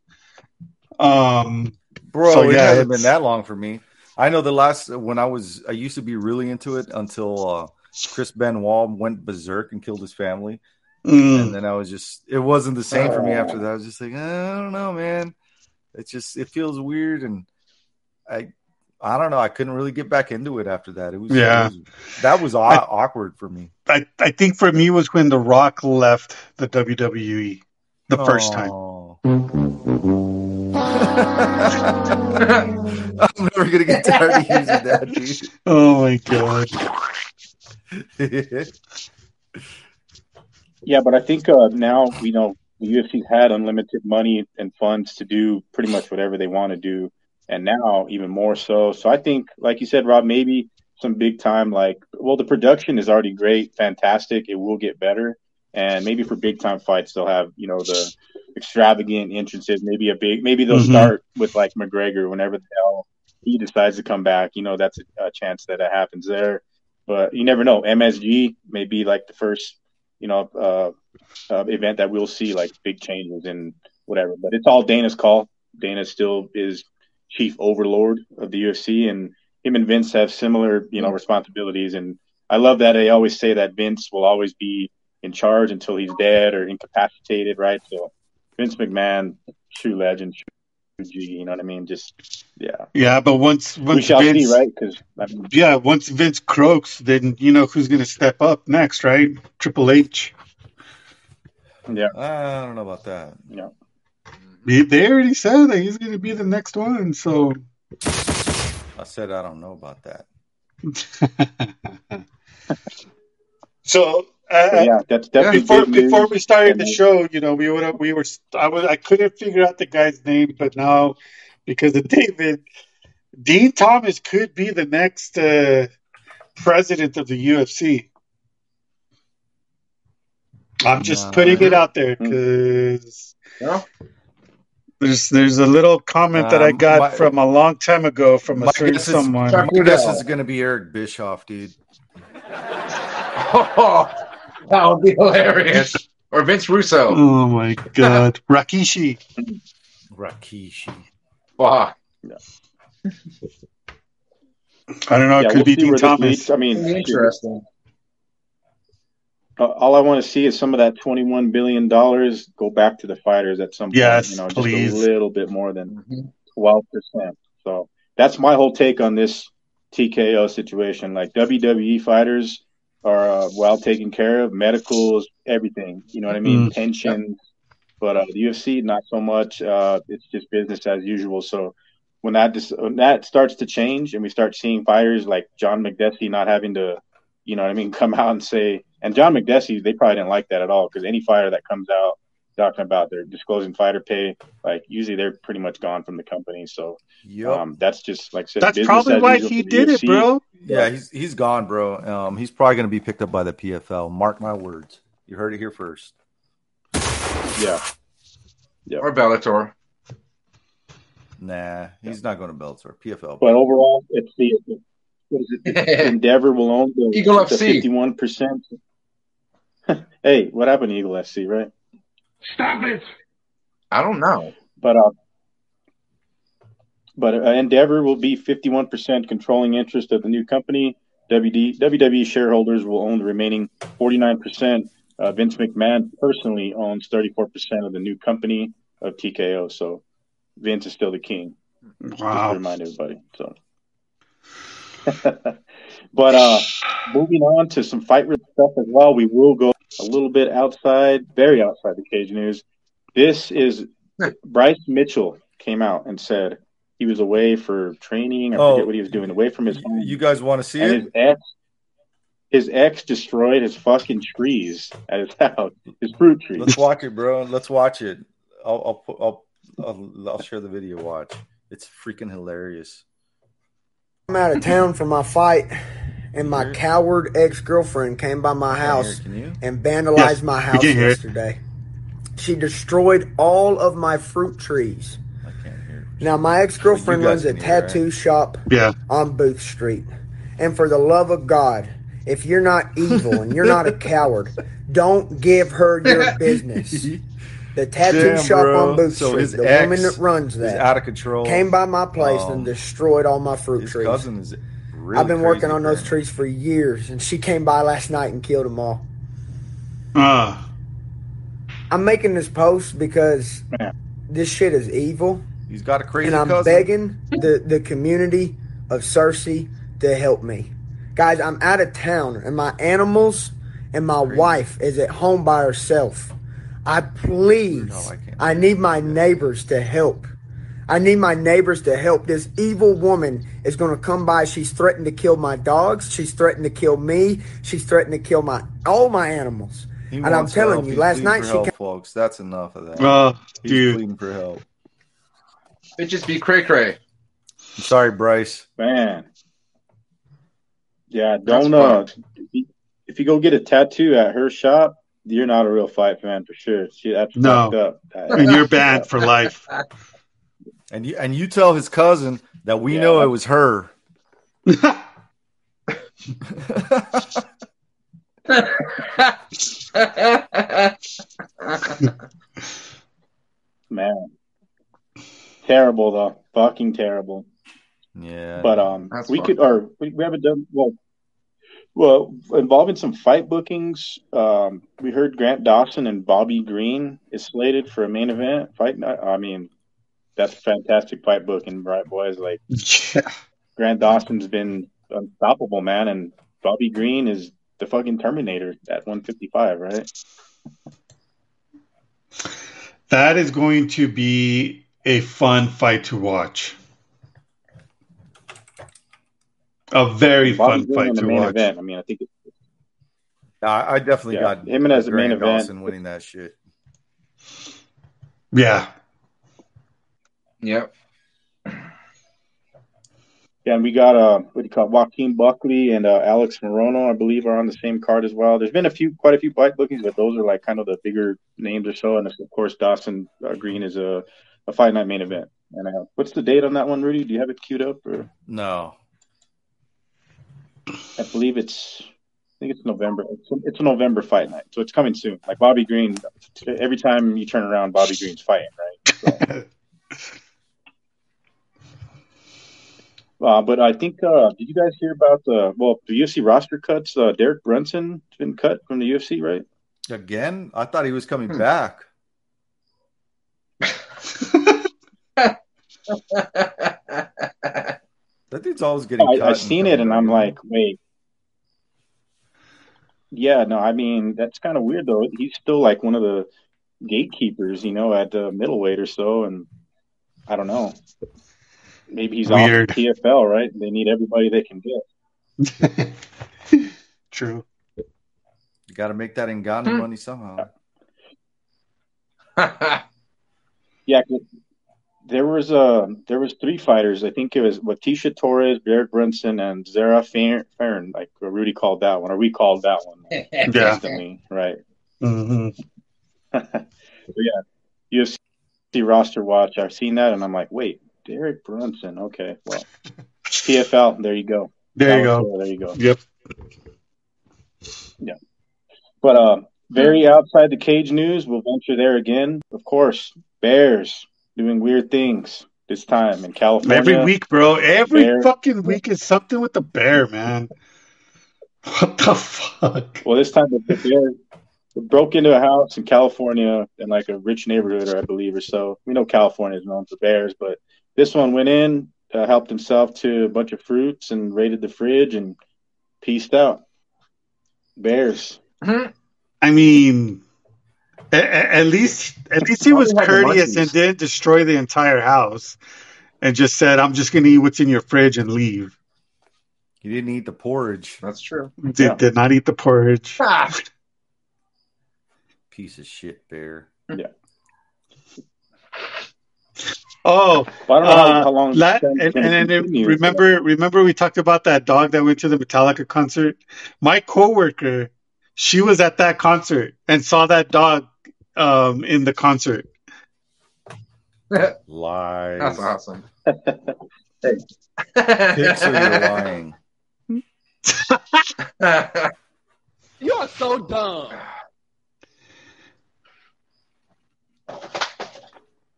Um, Bro, So, it hasn't it's- been that long for me. I know the last when I was I used to be really into it until uh, Chris Benoit went berserk and killed his family, mm, and then I was just it wasn't the same for me after that. I was just like I don't know, man. It just it feels weird, and I I don't know. I couldn't really get back into it after that. It was Yeah. it was- that was aw- awkward for me I, I think for me was when The Rock left the WWE the first time. Oh. I'm never gonna get tired of using that, Dude. Oh my god. yeah, but I think uh, now we know the UFC's had unlimited money and funds to do pretty much whatever they want to do, and now even more so. So I think, like you said, Rob, maybe some big time like well, the production is already great, fantastic. It will get better, and maybe for big time fights they'll have you know the extravagant entrances. Maybe a big, maybe they'll Mhm. start with like McGregor whenever the hell he decides to come back, you know, that's a, a chance that it happens there. But you never know. MSG may be like the first, you know, uh, uh, event that we'll see like big changes in whatever. But it's all Dana's call. Dana still is chief overlord of the UFC, and him and Vince have similar, you know, responsibilities. And I love that they always say that Vince will always be in charge until he's dead or incapacitated, right? So Vince McMahon, true legend, true. You know what I mean? Just yeah, Yeah, but once once shall Vince, see, right? Because I mean, yeah, once Vince croaks, then you know who's gonna step up next, right? Triple H. yeah, I don't know about that. yeah. They they already said that he's gonna be the next one, so I said I don't know about that. so But uh, yeah, that's definitely before big news. before we started the show, you know, we would we were I was I couldn't figure out the guy's name, but now because of David, Dean Thomas could be the next uh, president of the UFC. I'm just Nah. putting it out there because Yeah. there's there's a little comment that I Um, got my- from a long time ago from a certain guess is, someone. Chuck- my guess is going to be Eric Bischoff, dude. Oh, that would be hilarious. Or Vince Russo. Oh my god, Rikishi. Rikishi. Fuck. I don't know. It yeah, could we'll be see Dean Thomas. I mean, Interesting. Uh, all I want to see is some of that twenty-one billion dollars go back to the fighters at some point. Yes, you know, please. just a little bit more than Mhm. twelve percent. So that's my whole take on this TKO situation. Like WWE fighters are uh, well taken care of, medicals, everything. You know what I mean? Mm. Pensions. But uh, the UFC, not so much. Uh, it's just business as usual. So when that dis- when that starts to change, and we start seeing fighters like John Makdessi not having to, you know what I mean, come out and say, and John Makdessi, they probably didn't like that at all because any fighter that comes out talking about their disclosing fighter pay, like usually they're pretty much gone from the company. So Yep. um, that's just like I said. That's probably why he did it, bro. Yeah, he's he's gone, bro. Um, he's probably going to be picked up by the PFL. Mark my words. You heard it here first. Yeah, Yeah. Or Bellator. Nah, he's not going to Bellator. PFL. but overall, it's the what is it? Endeavor will own the Eagle the FC. fifty-one percent. hey, what happened to Eagle FC, right? Stop it! I don't know. But uh, but uh, Endeavor will be 51% controlling interest of the new company. WD, WWE shareholders will own the remaining 49%. Uh, Vince McMahon personally owns 34% of the new company of TKO. So Vince is still the king. Just to Wow. remind everybody. So, but uh, moving on to some fight stuff as well. We will go a little bit outside, very outside the cage news. This is Bryce Mitchell came out and said he was away for training. I Oh. forget what he was doing. Away from his home. You guys want to see and it? his ex, his ex destroyed his fucking trees at his house, his fruit trees. Let's watch it, bro. Let's watch it. I'll I'll put, I'll, I'll I'll share the video. Watch. It's freaking hilarious. I'm out of town for my fight, and my coward ex girlfriend came by my house Can and vandalized Yes, my house can hear it. yesterday. She destroyed all of my fruit trees. I can't hear. Now, my ex girlfriend You runs a tattoo right? shop Yeah. on Booth Street. And for the love of God, if you're not evil and you're not a coward, don't give her your business. The tattoo Damn, shop bro. on Booth So Street, his the ex woman that runs that, out of control. came by my place Um, and destroyed all my fruit His trees. cousin is. Really I've been working on those apparently. trees for years, and she came by last night and killed them all. Uh, I'm making this post because Yeah. this shit is evil, He's got a crazy and I'm cousin. begging the, the community of Searcy to help me. Guys, I'm out of town, and my animals and my wife is at home by herself. I please, No, I can't. I need my neighbors to help. I need my neighbors to help. This evil woman is going to come by. She's threatened to kill my dogs. She's threatened to kill me. She's threatened to kill my all my animals. He and I'm wants telling help. you, last night she help, came- folks. That's enough of that. uh, He's dude. pleading for help. Bitches be cray cray. I'm sorry, Bryce. Man. Yeah, don't uh if you, go get a tattoo at her shop, you're not a real fight fan for sure. She that's No. fucked up. And you're banned for life. And you and you tell his cousin that we Yeah. know it was her. Man, terrible though, fucking terrible. Yeah, But um, That's we fucked could, or we, we haven't done well. Well, involving some fight bookings, um, we heard Grant Dawson and Bobby Green is slated for a main event fight night. I mean, that's fantastic fight booking, right, boys? Like Yeah. Grant Dawson's been unstoppable, man, and Bobby Green is the fucking Terminator at 155, right? That is going to be a fun fight to watch. A very Bobby fun fight to main watch. event. I mean, I think it's I, I definitely Yeah, got him and as the main Grant event. Dawson winning that shit. Yeah. yep. Yeah, and we got uh, what do you call it? Joaquin Buckley and uh, Alex Morono, I believe, are on the same card as well. There's been a few, quite a few fight bookings, but those are like kind of the bigger names or so. And of course, Dawson uh, Green is a, a fight night main event. And uh, what's the date on that one, Rudy? Do you have it queued up? Or No, I believe it's, I think it's November. It's a, it's a November fight night, so it's coming soon. Like Bobby Green, every time you turn around, Bobby Green's fighting, right? Uh, but I think, uh, did you guys hear about the well, the UFC roster cuts? Uh, Derek Brunson's been cut from the UFC, right? again. I thought he was coming Hmm. back. That dude's always getting. cut I, I've seen it, and. I'm like, wait. Yeah, no, I mean that's kind of weird though. He's still like one of the gatekeepers, you know, at the middleweight or so, and I don't know. Maybe he's Weird. off the PFL, right? They need everybody they can get. True. you got to make that Ngannou Hmm. money somehow. Yeah, 'cause there was uh there was three fighters. I think it was Letitia Torres, Derek Brunson, and Zara Fer- Fairn. Like Rudy called that one, or we called that one Yeah. instantly, right? hmm So yeah, UFC roster watch. I've seen that, and I'm like, wait, Derek Brunson. Okay, well, PFL. There you go. There you go. was- There you go. Yep. Yeah, but uh, very outside the cage news. We'll venture there again. Of course, Bears doing weird things this time in California. Every week, bro. Every Bear. fucking week is something with the bear, man. What the fuck? Well, this time the Bears broke into a house in California in like a rich neighborhood, or I believe, or so. We know California is known for bears, but this one went in, uh, helped himself to a bunch of fruits, and raided the fridge and pieced out. Bears. I mean, a- a- at least at least he was Probably had the courteous and didn't destroy the entire house, and just said, "I'm just gonna eat what's in your fridge and leave." He didn't eat the porridge. That's true. Did, Yeah. did not eat the porridge. Piece of shit bear. Yeah. Oh, Well, I don't know how, Uh, how long. La- it's gonna- and, and then continue. remember, remember we talked about that dog that went to the Metallica concert. My coworker, she was at that concert and saw that dog um, in the concert. Lies. That's awesome. Dicks or you're lying. You are so dumb.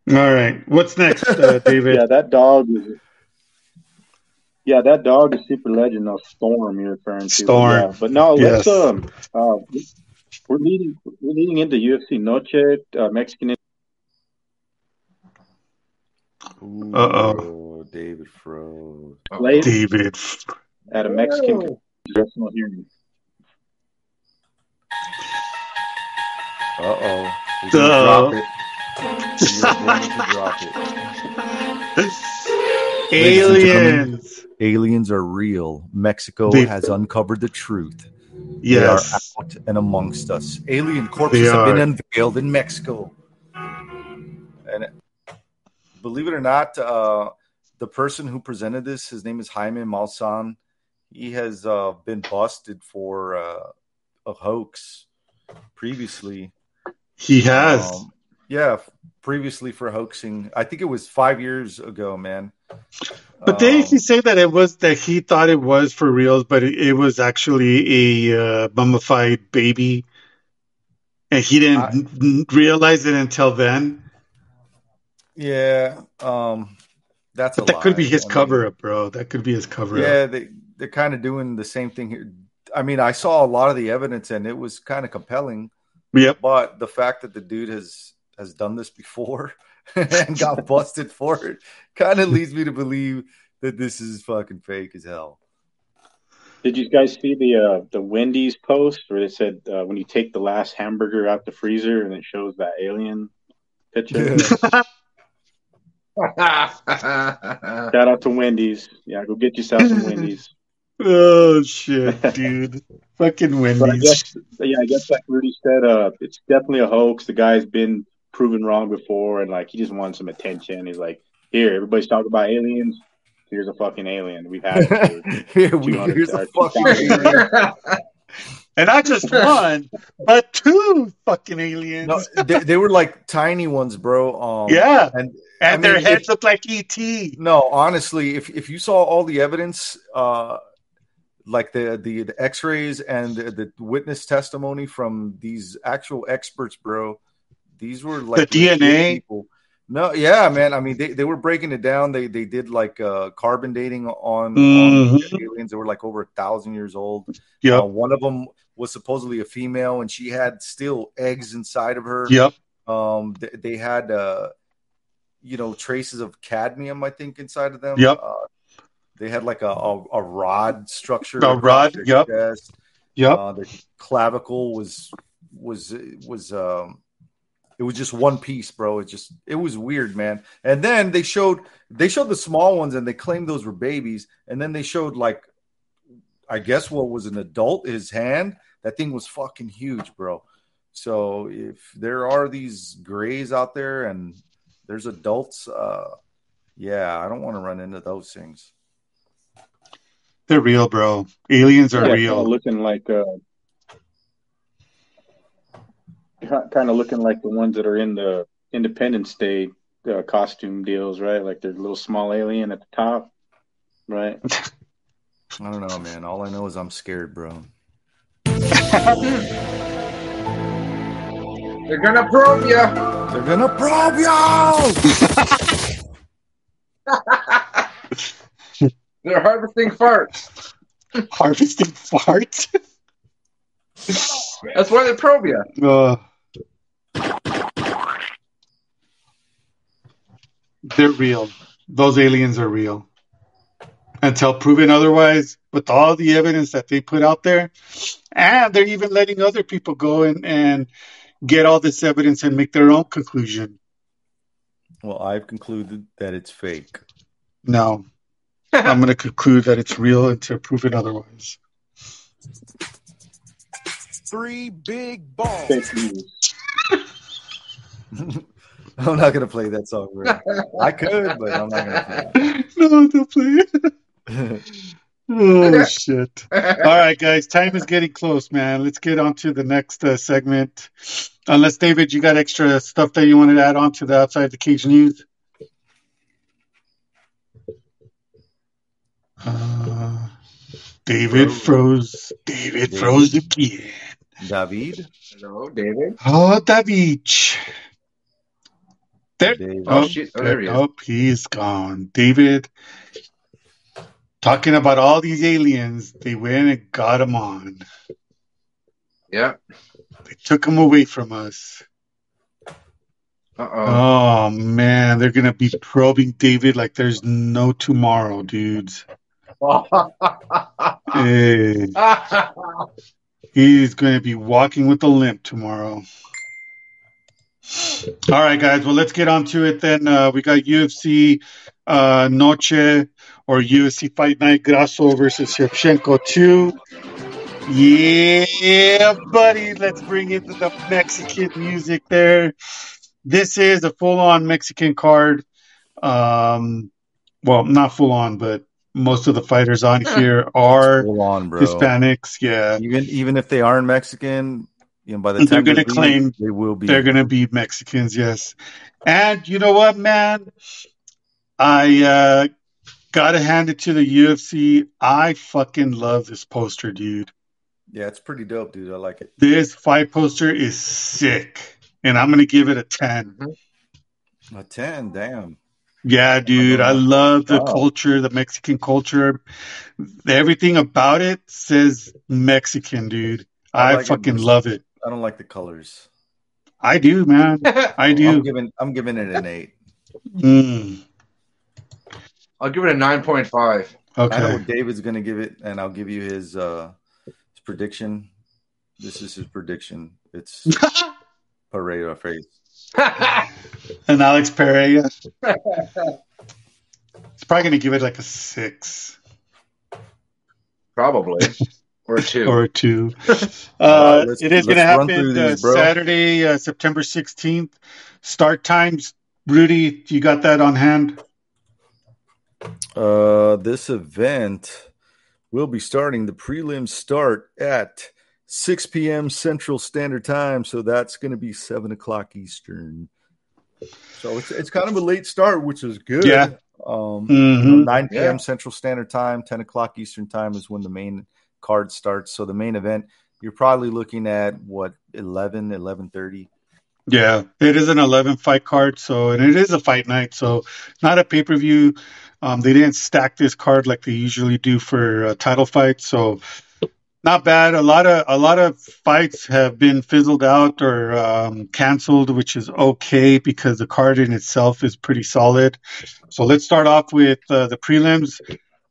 All right, what's next, uh, David? Yeah, that dog is. Yeah, that dog is super legend. though. Storm you're referring to. Storm. Yeah, but no, let's Yes. um, uh, we're leading we're leading into UFC Noche uh, Mexican. Ooh, Uh-oh. David froze. Late David. at a Mexican congressional hearing. Uh oh. We're Duh. gonna drop it. You're going to drop it. Aliens. Aliens are real. Mexico They- has uncovered the truth. Yes. They are out and amongst us. Alien corpses have been unveiled in Mexico. And believe it or not, uh, the person who presented this, his name is Jaime Maussan. He has uh, been busted for uh, a hoax previously. He has. Um, yeah, previously for hoaxing. I think it was five years ago, man. But didn't Um, say that it was that he thought it was for reals, but it, it was actually a uh, mummified baby, and he didn't I- realize it until then. yeah, um, that's a But that could be his I mean, cover up, bro. That could be his cover up. Yeah, they they're kind of doing the same thing here. I mean, I saw a lot of the evidence, and it was kind of compelling. Yep. But the fact that the dude has has done this before and got busted for it kind of leads me to believe that this is fucking fake as hell. Did you guys see the uh, the Wendy's post where they said uh, when you take the last hamburger out the freezer and it shows that alien picture? Shout out to Wendy's. Yeah, go get yourself some Wendy's. Oh shit, dude! Fucking But I Wendy's. guess, yeah, I guess like Rudy said, uh, it's definitely a hoax. The guy's been proven wrong before, and like he just wants some attention. He's like, here, everybody's talking about aliens. Here's a fucking alien. We've had it Here we 200 here's a fucking 2000 years. And not just one, but two fucking aliens. no, they, they were like tiny ones, bro. Um, yeah, and and I their heads if- look like ET. No, honestly, if if you saw all the evidence, uh, like the the, the X rays and the, the witness testimony from these actual experts, bro, these were like The DNA? people. No, yeah, man. I mean, they, they were breaking it down. They they did like uh, carbon dating on, on Mhm. the aliens. They were like over a thousand years old. Yep, Uh, one of them was supposedly a female, and she had still eggs inside of her. yep. Um, they, they had, uh, you know, traces of cadmium, I think, inside of them. Yep. Uh, they had like a, a, a rod structure. A rod, yep. chest. Yep. Uh, the clavicle was was was um, it was just one piece, bro. It just it was weird, man. And then they showed they showed the small ones, and they claimed those were babies. And then they showed like, I guess what was an adult, his hand. That thing was fucking huge, bro. So if there are these grays out there and there's adults, uh, yeah, I don't want to run into those things. They're real, bro. Aliens are Yeah, real. Looking like uh, kind of looking like the ones that are in the Independence Day uh, costume deals, right? Like there's a little small alien at the top, right? I don't know, man. All I know is I'm scared, bro. They're gonna probe you. They're gonna probe you. They're harvesting farts. Harvesting farts. That's why they probe you. Uh, they're real. Those aliens are real. Until proven otherwise, with all the evidence that they put out there, and they're even letting other people go and, and get all this evidence and make their own conclusion. Well, I've concluded that it's fake. No, I'm going to conclude that it's real until proven otherwise. Three big balls. Fake news. I'm not gonna play that song, bro. I could, but I'm not gonna play no, don't play it. it. Oh shit! All right, guys, time is getting close, man. Let's get on to the next uh, segment. Unless David, you got extra stuff that you wanted to add on to the outside the cage news. Uh, David froze. David David. froze again. David, Hello, David. Oh, David. There. Oh, Oh, shit. Oh, there he is. oh, he's gone. David, talking about all these aliens, they went and got him on. Yeah. They took him away from us. Uh oh. Man, they're gonna be probing David like there's no tomorrow, dudes. Hey, he's gonna be walking with a limp tomorrow. All right, guys. Well, let's get on to it then. Uh, we got UFC uh, Noche or UFC Fight Night Grasso versus Shevchenko 2. Yeah, buddy. Let's bring in the Mexican music there. This is a full on Mexican card. Um, well, not full on, but most of the fighters on here are Hold on, bro. Hispanics. Yeah. Even even if they aren't Mexican, You know, by the they're gonna claim they will be. They're gonna be Mexicans, yes. And you know what, man? I uh gotta hand it to the UFC. I fucking love this poster, dude. Yeah, it's pretty dope, dude. I like it. This fight poster is sick. And I'm gonna give it a 10. A ten, damn. Yeah, dude. I love the culture, the Mexican culture. Everything about it says Mexican, dude. I I, like fucking but- love it. I don't like the colors. I do, man. I I'm do. giving I'm giving it an eight. Mm, I'll give it a nine point five. I know okay. what David's gonna give it, and I'll give you his uh his prediction. This is his prediction. It's Pareto face. And Alex Pereira. It's probably going to give it like a six Probably. Or two. or two. Uh, Uh, it is going to happen through uh, these. Saturday, uh, September 16th. Start times. Rudy, you got that on hand? Uh, this event will be starting. The prelims start at 6 p.m. Central Standard Time, so that's going to be seven o'clock Eastern. So it's it's kind of a late start, which is good. Yeah. Um, Mhm. 9 p.m. Yeah. Central Standard Time, 10 o'clock Eastern Time is when the main card starts. So the main event, you're probably looking at what 11, 11:30. Yeah, it is an 11 fight card. So, and it is a fight night. So, not a pay per view. Um, they didn't stack this card like they usually do for uh, title fights. So, not bad. A lot of a lot of fights have been fizzled out or um, canceled, which is okay because the card in itself is pretty solid. So, let's start off with uh, the prelims.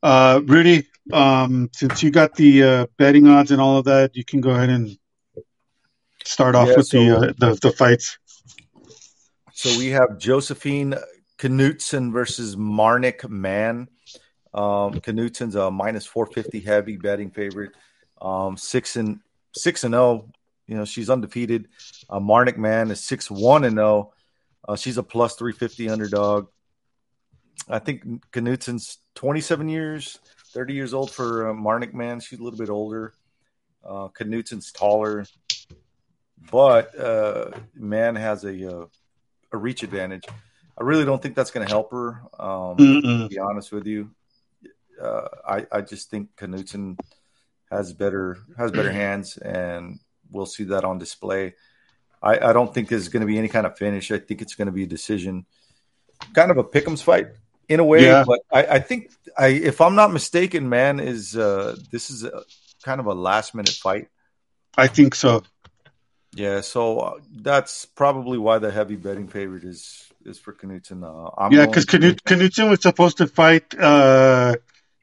Uh, Rudy, um, since you got the uh, betting odds and all of that, you can go ahead and start off Yeah, with the, uh, the the fights. So we have Josefine Knutsson versus Marnic Mann. Um, Knutsson's a minus 450 heavy betting favorite. Um, six and six and zero. You know she's undefeated. Uh, Marnic Mann is six one and zero. Uh, she's a plus 350 underdog. I think Knutsson's 27 years, 30 years old for uh, Marnic Man. She's a little bit older. Uh, Knutsson's taller, but uh, Mann has a uh, a reach advantage. I really don't think that's going to help her. Um, to be honest with you, uh, I I just think Knutsson has better has better hands, and we'll see that on display. I, I don't think there's going to be any kind of finish. I think it's going to be a decision, kind of a pick'ems fight in a way. Yeah. But I, I think I if I'm not mistaken, man, is uh, this is a, kind of a last minute fight. I think so. Yeah, so uh, that's probably why the heavy betting favorite is is for Knutsson. Uh, yeah, because Knut, Knutsson was supposed to fight uh,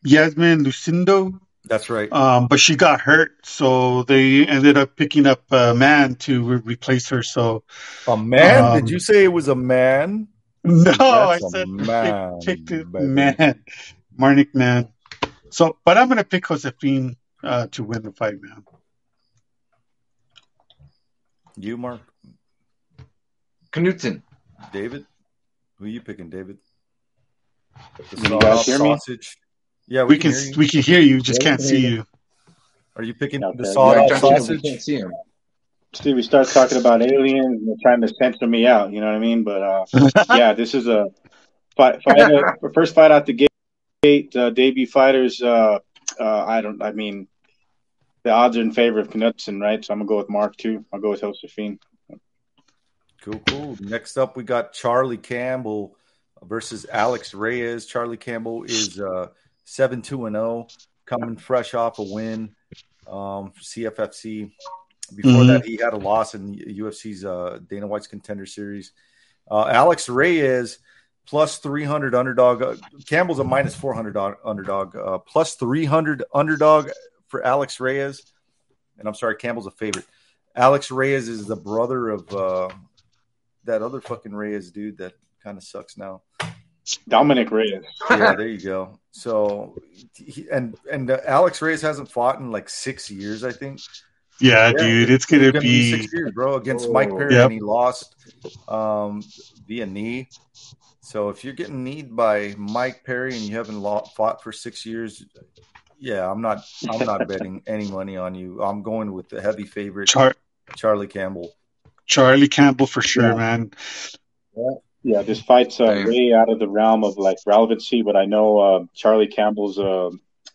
Yasmin Lucindo, That's right. um, but she got hurt, so they ended up picking up a man to re- replace her. So A man? Um, Did you say it was a man? No, I That's a said man, pick, picked it, man, Marnic man. So, but I'm gonna pick Josefine uh, to win the fight, man. You, Mark, Knutsson. David. Who are you picking, David? The Can you guys hear me? Yeah, We can hear you. we can hear you, just Yeah, can't see hear you. Are you picking Okay. the Yeah, sausage? We can't see him. Stevie starts talking about aliens and they're trying to censor me out. You know what I mean? But uh, yeah, this is a fight. fight out, first fight out the gate. Uh, debut fighters. Uh, uh, I don't. I mean, the odds are in favor of Knutsson, right? So I'm gonna go with Mark too. I'll go with Josefine. Cool, cool. Next up, we got Charlie Campbell versus Alex Reyes. Charlie Campbell is uh, seven two and zero, coming fresh off a win um, for CFFC. Before Mhm. that, he had a loss in UFC's uh, Dana White's Contender Series. Uh, Alex Reyes plus three hundred underdog. Uh, Campbell's a minus four hundred underdog. Uh, plus three hundred underdog for Alex Reyes. And I'm sorry, Campbell's a favorite. Alex Reyes is the brother of uh, that other fucking Reyes dude that kind of sucks now. Dominic Reyes. Yeah, there you go. So, he, and and uh, Alex Reyes hasn't fought in like six years, I think. Yeah, Yeah, dude, it's gonna It's gonna be six years, bro, against Mike Oh. Perry, Yep. and he lost um, via knee. So if you're getting kneed by Mike Perry and you haven't lo- fought for six years, yeah, I'm not. I'm not betting any money on you. I'm going with the heavy favorite. Char- Charlie Campbell. Charlie Campbell for sure, Yeah. man. Yeah, this fight's uh, way out of the realm of like relevancy, but I know uh, Charlie Campbell's a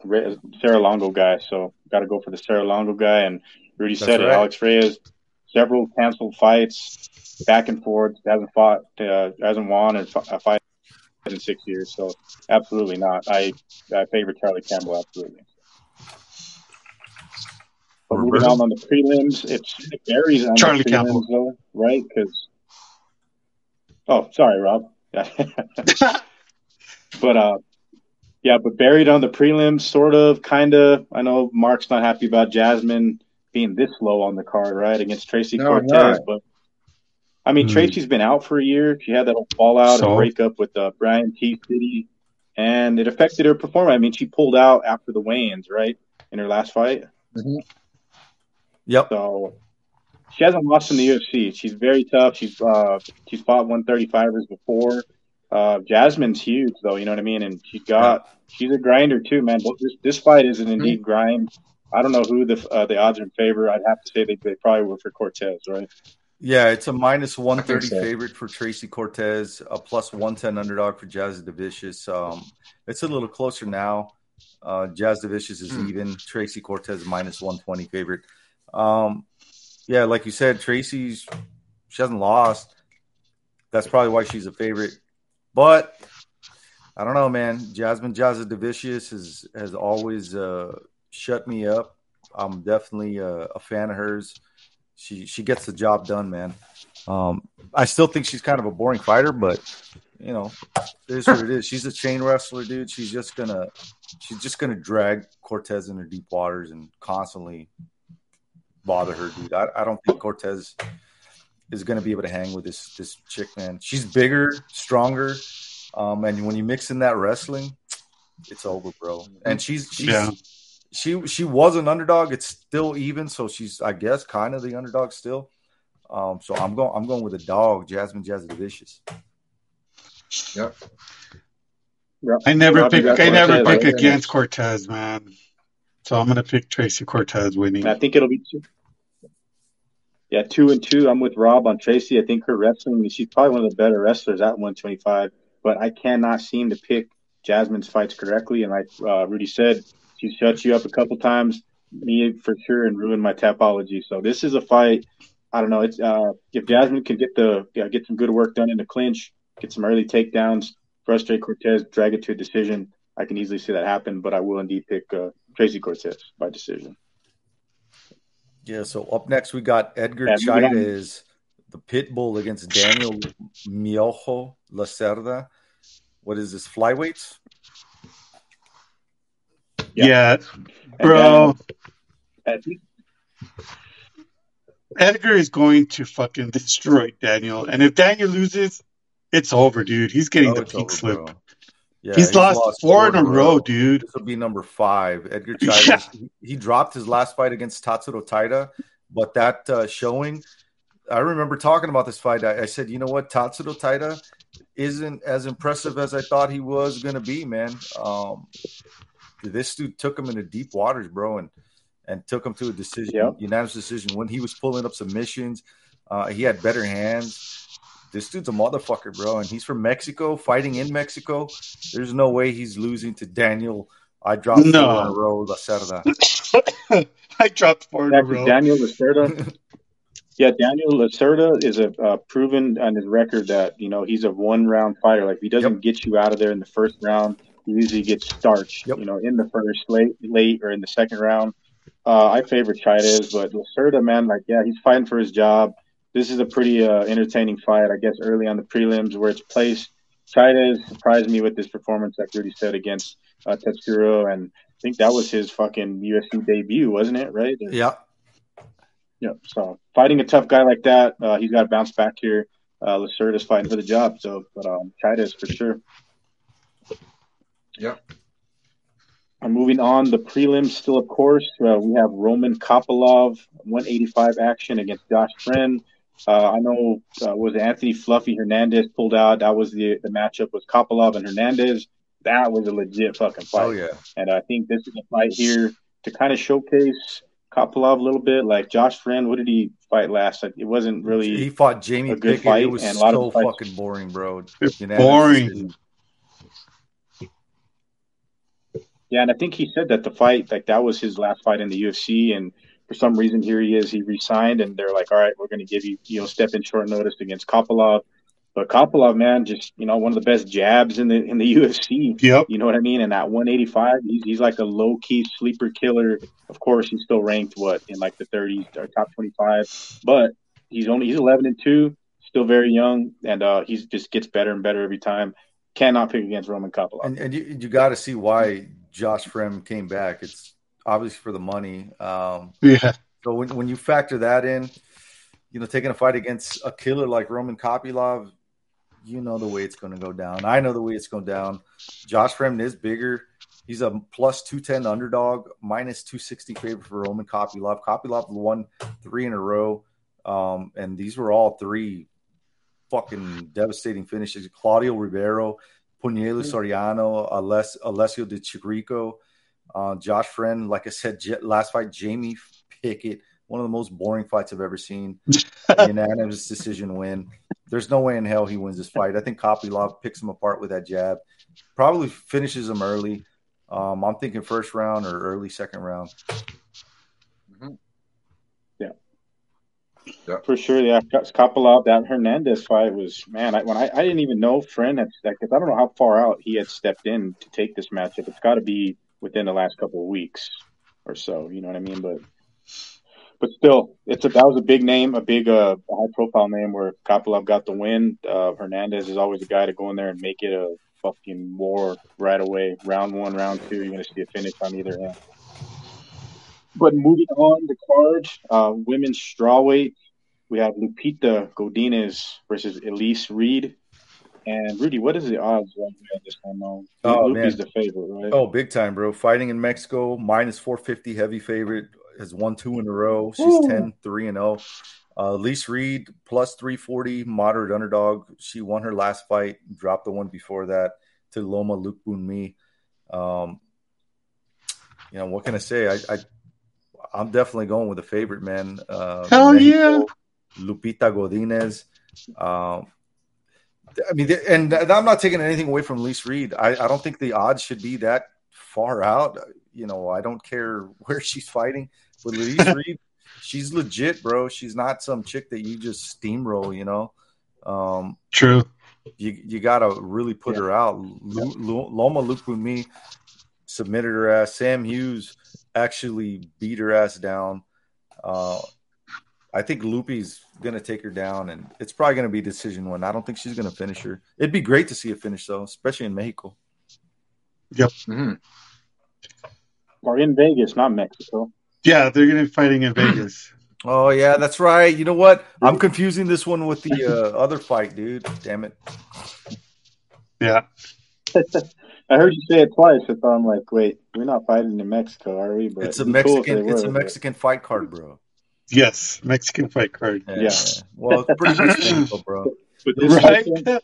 Re- Sarah Longo guy, so got to go for the Sarah Longo guy. And Rudy That's said it. Alex Reyes, several canceled fights, back and forth, hasn't fought, uh, hasn't won a fight in six years. So absolutely not. I I favor Charlie Campbell absolutely. But moving on on the prelims, it's it varies on Charlie the prelims Campbell. though, right? Because oh, sorry, Rob. but uh, yeah, but buried on the prelims, sort of, kind of. I know Mark's not happy about Jasmine being this low on the card, right, against Tracy No, Cortez, not. but. I mean, Hmm. Tracy's been out for a year. She had that whole fallout So? and breakup with uh, Brian T. City, and it affected her performance. I mean, she pulled out after the weigh-ins, right, in her last fight. Yep. So she hasn't lost in the UFC. She's very tough. She's uh she's fought 135ers before. Uh, Jasmine's huge though, you know what I mean? And she's got she's a grinder too, man. This this fight is an indeed grind. I don't know who the uh, the odds are in favor. I'd have to say they, they probably were for Cortez, right? Yeah, it's a minus 130 so. favorite for Tracy Cortez, a plus 110 underdog for Jasudavicius. Um, it's a little closer now. Uh, Jasudavicius is Hmm. even. Tracy Cortez minus 120 favorite. Um, yeah, like you said, Tracy's she hasn't lost. That's probably why she's a favorite. But I don't know, man. Jasmine Jasudavicius has has always uh, shut me up. I'm definitely a, a fan of hers she she gets the job done, man. Um, I still think she's kind of a boring fighter, but you know, it is what it is. She's a chain wrestler, dude. She's just gonna she's just gonna drag Cortez into deep waters and constantly bother her, dude. I, I don't think Cortez is gonna be able to hang with this this chick, man. She's bigger, stronger, um, and when you mix in that wrestling, it's over, bro. And she's she's Yeah. She she was an underdog. It's still even, so she's I guess kind of the underdog still. Um, so I'm going I'm going with a dog, Jasmine Jasudavicius. Yep. I never Rob, you pick. I never pick right? against Cortez, man. So I'm gonna pick Tracy Cortez winning. And I think it'll be two. Yeah, two and two. I'm with Rob on Tracy. I think her wrestling, she's probably one of the better wrestlers at 125, but I cannot seem to pick Jasmine's fights correctly. And like uh, Rudy said, she shut you up a couple times, me for sure, and ruined my tapology. So this is a fight. I don't know. It's uh, if Jasmine can get the yeah, get some good work done in the clinch, get some early takedowns, frustrate Cortez, drag it to a decision. I can easily see that happen, but I will indeed pick uh, Tracy Cortez by decision. Yeah. So up next we got Edgar Yeah, the pit bull against Daniel Miojo Lacerda. What is this? Flyweights? Yeah, And bro. then, Edgar is going to fucking destroy Daniel, and if Daniel loses, it's over, dude. He's getting Oh, the it's pink over, slip. bro. Yeah, he's, lost, four in a row, dude. This will be number five. Edgar Chairez, he, he dropped his last fight against Tatsuro Taira, but that uh, showing, I remember talking about this fight. I, I said, you know what, Tatsuro Taira isn't as impressive as I thought he was going to be, man. Um, this dude took him into deep waters, bro, and and took him to a decision, Yep. unanimous decision. When he was pulling up submissions, uh, he had better hands. This dude's a motherfucker, bro, and he's from Mexico, fighting in Mexico. There's no way he's losing to Daniel. I dropped No. four in a row, Lacerda. I dropped four in a row. Daniel Lacerda. yeah, Daniel Lacerda is a uh, proven on his record that you know he's a one round fighter. Like if he doesn't Yep. get you out of there in the first round, he usually gets starched. Yep. You know, in the first, late, late, or in the second round. Uh, I favor Chairez, but Lacerda, man, like yeah, he's fighting for his job. This is a pretty uh, entertaining fight, I guess, early on the prelims where it's placed. Chairez surprised me with his performance, like Rudy said, against uh, Tatsuro, and I think that was his fucking UFC debut, wasn't it? Right? yeah, Yeah. So fighting a tough guy like that, uh, he's got to bounce back here. Uh, Lacerda's fighting for the job, so but um, Chairez for sure. Yep. And moving on, the prelims still, of course, uh, we have Roman Kopylov, 185 action against Josh Fremd. Uh, I know uh, was Anthony Fluffy Hernandez pulled out. That was the the matchup with Kopylov and Hernandez. That was a legit fucking fight. oh yeah, And I think this is a fight here to kind of showcase Kopylov a little bit. Like Josh Fremd, what did he fight last? Like, it wasn't really. He fought Jamie a good Pickett. fight, it was and a lot so of fights- fucking boring, bro. It's Unanimous boring. decision. Yeah, and I think he said that the fight, like that was his last fight in the UFC, and for some reason here he is, he resigned, and they're like, all right, we're going to give you, you know, step in short notice against Kopylov. But Kopylov, man, just you know, one of the best jabs in the in the UFC. Yep. You know what I mean? And at 185, he's, he's like a low key sleeper killer. Of course, he's still ranked what in like the 30s or top 25, but he's only he's 11 and two, still very young, and uh, he's just gets better and better every time. Cannot pick against Roman Kopylov. And, and you, you got to see why Josh Fremd came back. It's obviously for the money. Um, Yeah. so when, when you factor that in, you know, taking a fight against a killer like Roman Kopylov, you know the way it's going to go down. I know the way it's going down. Josh Fremd is bigger. He's a plus 210 underdog, minus 260 favorite for Roman Kopylov. Kopylov won three in a row. Um, and these were all three fucking devastating finishes. Claudio Ribeiro, Punahele Soriano, Aless- Alessio Di Chirico, uh, Josh Fremd. Like I said, J- last fight, Jamie Pickett, one of the most boring fights I've ever seen. Unanimous decision win. There's no way in hell he wins this fight. I think Kopylov picks him apart with that jab. Probably finishes him early. Um, I'm thinking first round or early second round. For sure, yeah. Kopylov, that Hernandez fight was man. I, when I, I didn't even know Fremd had 'cause I don't know how far out he had stepped in to take this matchup. It's got to be within the last couple of weeks or so. You know what I mean? But but still, it's a that was a big name, a big uh high profile name where Kopylov got the win. Uh, Hernandez is always a guy to go in there and make it a fucking war right away. Round one, round two, you're gonna see a finish on either end. But moving on the card, uh, women's strawweight, we have Lupita Godinez versus Elise Reed. And Rudy, what is the odds right at this time? now? Oh, Lupi's man. the favorite, right? Oh, big time, bro. Fighting in Mexico, minus 450 heavy favorite, has won two in a row. She's Ooh. 10, 3 and 0. Uh, Lise Reed, plus 340, moderate underdog. She won her last fight, dropped the one before that to Loma Lookboonmee. Um, you know, what can I say? I, I, I'm definitely going with the favorite, man. Uh, Hell yeah. Lupita Godinez. Um, I mean, and I'm not taking anything away from Lise Reed. I, I don't think the odds should be that far out. You know, I don't care where she's fighting, but Lise Reed, she's legit, bro. She's not some chick that you just steamroll. You know, um, True. you you gotta really put her out. Lu- Lu- Loma Lookboonmee submitted her ass. Sam Hughes actually beat her ass down. Uh, I think Lupi's gonna take her down, and it's probably gonna be decision one. I don't think she's gonna finish her. It'd be great to see a finish though, especially in Mexico. Yep. Mhm. Or in Vegas, not Mexico. Yeah, they're gonna be fighting in Vegas. Oh yeah, that's right. You know what? I'm confusing this one with the uh, other fight, dude. Damn it. Yeah. I heard you say it twice. I thought I'm like, wait, we're not fighting in Mexico, are we? But It's a it'd cool if Mexican. It's a were, but- Mexican fight card, bro. Yes. Mexican fight card. Yeah. Well, it's pretty much bro. But this Right? fight, though-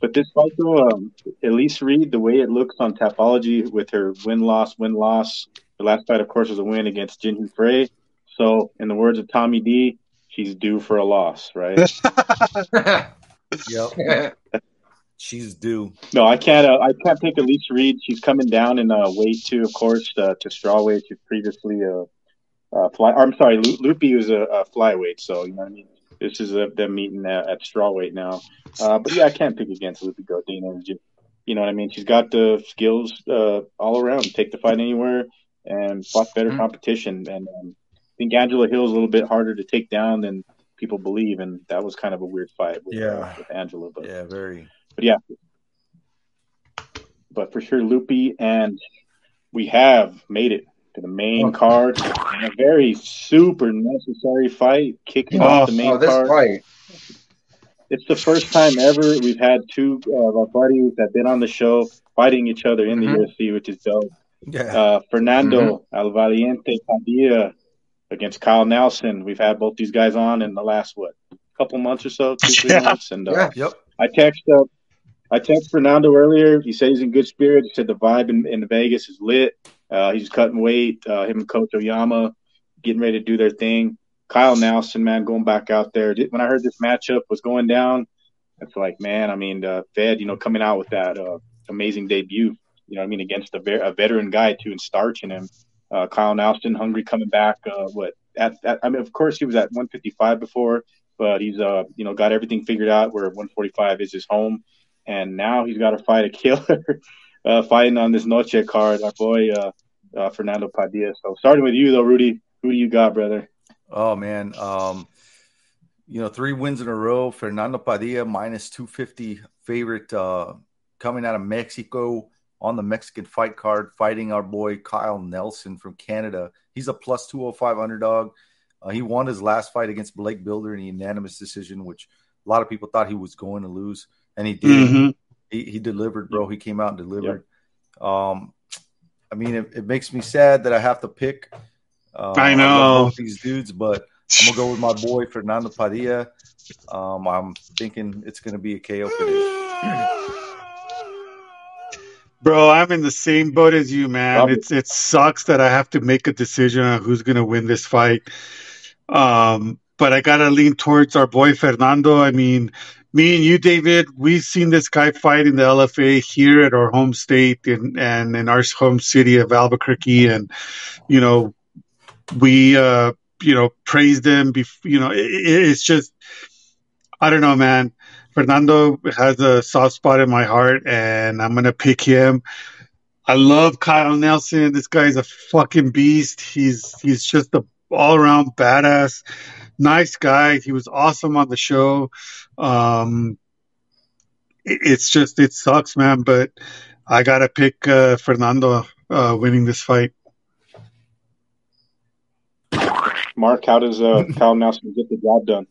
but this fight though, um, Elise Reed, the way it looks on Tapology with her win loss win loss. The last fight, of course, was a win against Jinh Yu Frey. So, in the words of Tommy D, she's due for a loss, right? Yep. She's due. no, I can't. Uh, I can't pick Elise Reed. She's coming down in uh, weight too, of course, uh, to strawweight. She's previously a, uh fly. I'm sorry, Lu- Lupi was a, a flyweight. So you know what I mean. This is a, them meeting at, at strawweight now. Uh, but yeah, I can't pick against Lupi Godinez. Ju- You know what I mean? She's got the skills uh, all around. Take the fight anywhere and fought better Mhm. competition. And um, I think Angela Hill's a little bit harder to take down than people believe. And that was kind of a weird fight with, uh, Yeah. with Angela. But Yeah, very. But yeah, but for sure, Loopy, and we have made it to the main card. A very super necessary fight, kicking off the main Oh, this card. fight. It's the first time ever we've had two uh, of our buddies that been on the show fighting each other in Mhm. the UFC, which is dope. Yeah. Uh, Fernando El Valiente Padilla against Kyle Nelson. We've had both these guys on in the last what couple months or so, two three Yeah. months, and uh, Yeah. Yep. I text uh, I texted Fernando earlier. He said he's in good spirits. He said the vibe in, in Vegas is lit. Uh, he's cutting weight. Uh, him and Coach Oyama. getting ready to do their thing. Kyle Nelson, man, going back out there. When I heard this matchup was going down, it's like, man, I mean, uh, Fed, you know, coming out with that uh, amazing debut, you know, I mean, against a, a veteran guy too, and starching him. Uh, Kyle Nelson, hungry coming back. Uh, what at, at, I mean, of course, he was at 155 before, but he's uh, you know, got everything figured out where 145 is his home, and now he's got to fight a killer, uh, fighting on this Noche card. Our boy uh, uh, Fernando Padilla. So starting with you though, Rudy, who do you got, brother? Oh man, um, you know, three wins in a row. Fernando Padilla minus two fifty favorite uh, coming out of Mexico on the Mexican fight card, fighting our boy Kyle Nelson from Canada. He's a plus two hundred five underdog. Uh, he won his last fight against Blake Bilder in a unanimous decision, which a lot of people thought he was going to lose, and he did. Mm-hmm. He, he delivered, bro. He came out and delivered. Um, I mean, it, it makes me sad that I have to pick. Uh, I know. these dudes, but I'm gonna go with my boy Fernando Padilla. Um, I'm thinking it's gonna be a KO finish. Bro, I'm in the same boat as you, man. It's it sucks that I have to make a decision on who's gonna win this fight. Um, but I gotta lean towards our boy Fernando. I mean, me and you, David, we've seen this guy fight in the LFA here at our home state and and in our home city of Albuquerque, and you know, we uh, you know praised him. Bef- you know, it, it- it's just I don't know, man. Fernando has a soft spot in my heart, and I'm gonna pick him. I love Kyle Nelson. This guy's a fucking beast. He's he's just a all around badass, nice guy. He was awesome on the show. Um, it- it's just it sucks, man, but I gotta pick uh, Fernando uh, winning this fight. Mark, how does uh, Kyle Nelson get the job done?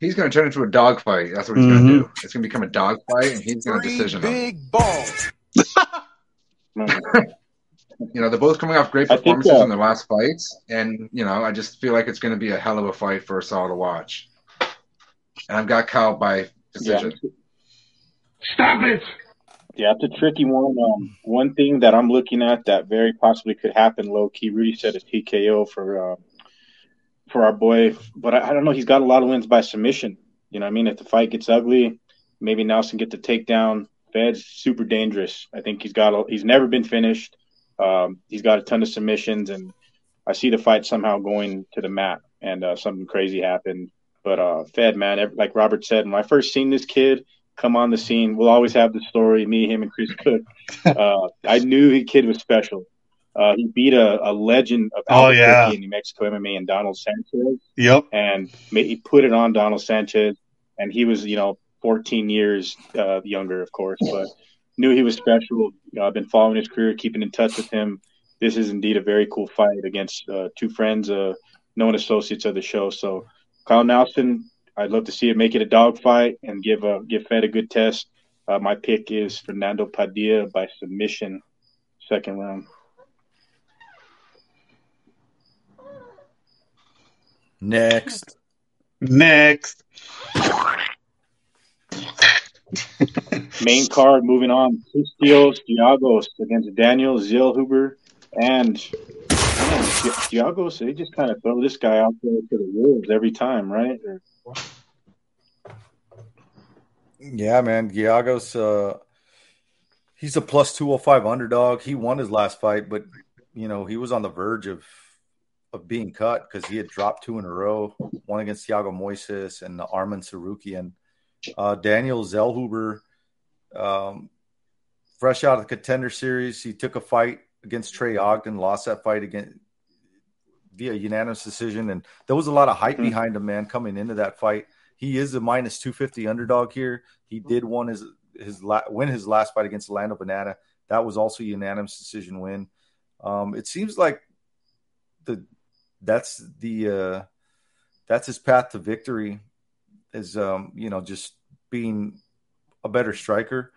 He's going to turn into a dog fight. That's what he's going to do. It's going to become a dog fight, and he's going to Three decision him. big balls. You know, they're both coming off great I think, performances uh, in their last fights, and you know, I just feel like it's going to be a hell of a fight for us all to watch. And I've got Kyle by decision. Yeah, Stop it! Yeah, it's a tricky one. Um, one thing that I'm looking at that very possibly could happen, low key. Rudy said a TKO for uh, for our boy, but I, I don't know. He's got a lot of wins by submission. You know, what I mean, if the fight gets ugly, maybe Nelson get the takedown. Fed's super dangerous. I think he's got. A, he's never been finished. Um, he's got a ton of submissions, and I see the fight somehow going to the mat, and uh, something crazy happened. But uh, Fed, man, like Robert said, when I first seen this kid come on the scene, we'll always have the story. Me, him, and Chris Cook. Uh, I knew the kid was special. Uh, he beat a, a legend of Oh, yeah. in New Mexico MMA and Donald Sanchez Yep. and he put it on Donald Sanchez, and he was, you know, 14 years uh, younger, of course, but knew he was special. You know, I've been following his career, keeping in touch with him. This is indeed a very cool fight against uh, two friends, uh, known associates of the show. So, Kyle Nelson, I'd love to see it make it a dog fight and give uh, give Fed a good test. Uh, my pick is Fernando Padilla by submission, second round. Next, Next. Main card, moving on. Christos Giagos against Daniel Zellhuber. And Diagos, they just kind of throw this guy out there to the wolves every time, right? Or, yeah, man, Giagos, uh, he's a plus two hundred five underdog. He won his last fight, but you know he was on the verge of of being cut because he had dropped two in a row, one against Thiago Moises and Arman Tsarukyan. Uh, Daniel Zellhuber, um, fresh out of the contender series, he took a fight against Trey Ogden, lost that fight again via unanimous decision, and there was a lot of hype Mhm. behind him, man, coming into that fight. He is a minus two fifty underdog here. He did won his his la- win his last fight against Lando Vannata. That was also a unanimous decision win. Um, it seems like the that's the uh, that's his path to victory is um, you know just being a better striker.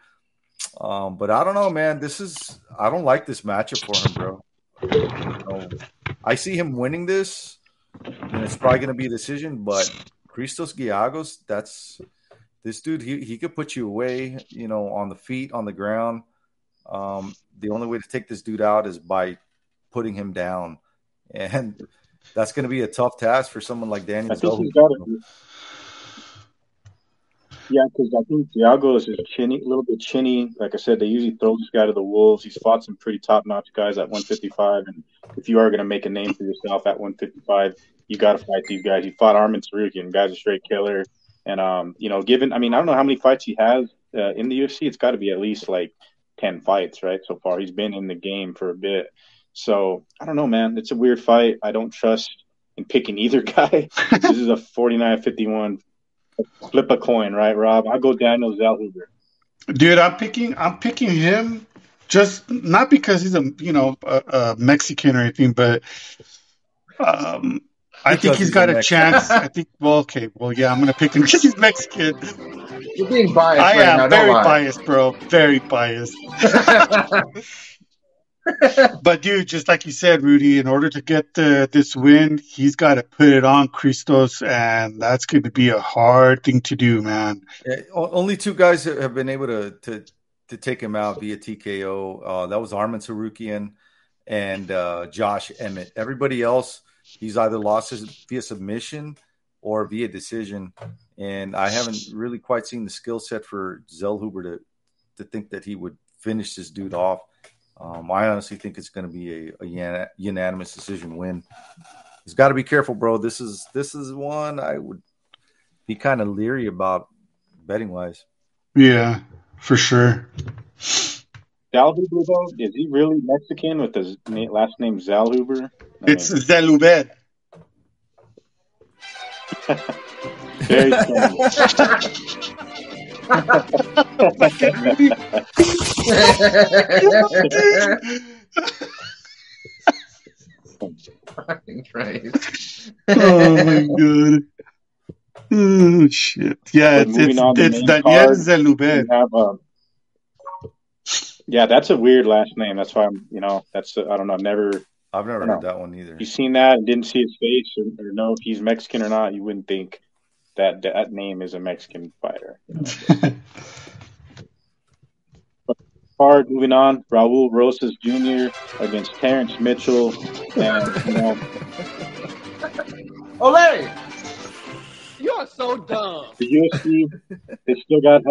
Um, but I don't know, man. This is I don't like this matchup for him, bro. You know, I see him winning this, and it's probably going to be a decision. But Christos Giagos, that's this dude. He he could put you away, you know, on the feet, on the ground. Um, the only way to take this dude out is by putting him down, and that's going to be a tough task for someone like Daniel. I think he's Zellhuber. got to. Yeah, because I think Thiago is chinny, a little bit chinny. Like I said, they usually throw this guy to the wolves. He's fought some pretty top-notch guys at 155, and if you are going to make a name for yourself at 155, you got to fight these guys. He fought Arman Tsarukyan, guy's a straight killer, and um, you know, given I mean, I don't know how many fights he has uh, in the UFC. It's got to be at least like 10 fights, right? So far, he's been in the game for a bit. So I don't know, man. It's a weird fight. I don't trust in picking either guy. this is a 49-51 flip a coin, right, Rob? I'll go Daniel Zellhuber. Dude, I'm picking. I'm picking him just not because he's a you know a, a Mexican or anything, but um, I think he's he's got a a Mexican. chance. I think. Well, okay. Well, yeah, I'm gonna pick him because he's Mexican. You're being biased I right am now. very biased, bro. Very biased. But dude, just like you said, Rudy, in order to get the, this win, he's got to put it on Christos, and that's going to be a hard thing to do, man. Yeah, only two guys have been able to to to take him out via TKO. Uh, that was Arman Tsarukyan and uh, Josh Emmett. Everybody else, he's either lost via submission or via decision. And I haven't really quite seen the skill set for Zellhuber to to think that he would finish this dude off. Um, I honestly think it's going to be a, a unanimous decision win. He's got to be careful, bro. This is this is one I would be kind of leery about betting wise. Yeah, for sure. Zellhuber, though, is he really Mexican with his na- last name Zellhuber? It's mean, Zelubed. very strange. Fucking Rudy. Fucking Christ. oh my god. Oh shit. Yeah, But it's it's, it's Daniel card, Zelubed. We have, um, yeah, that's a weird last name. That's why I'm, you know, that's I don't know. I've never I've never heard know. that one either. you seen that and didn't see his face or, or know if he's Mexican or not. You wouldn't think that that name is a Mexican fighter. You know? Card moving on. Raul Rosas Jr. against Terrence Mitchell, and you know Ole! You are so dumb. the UFC. They still got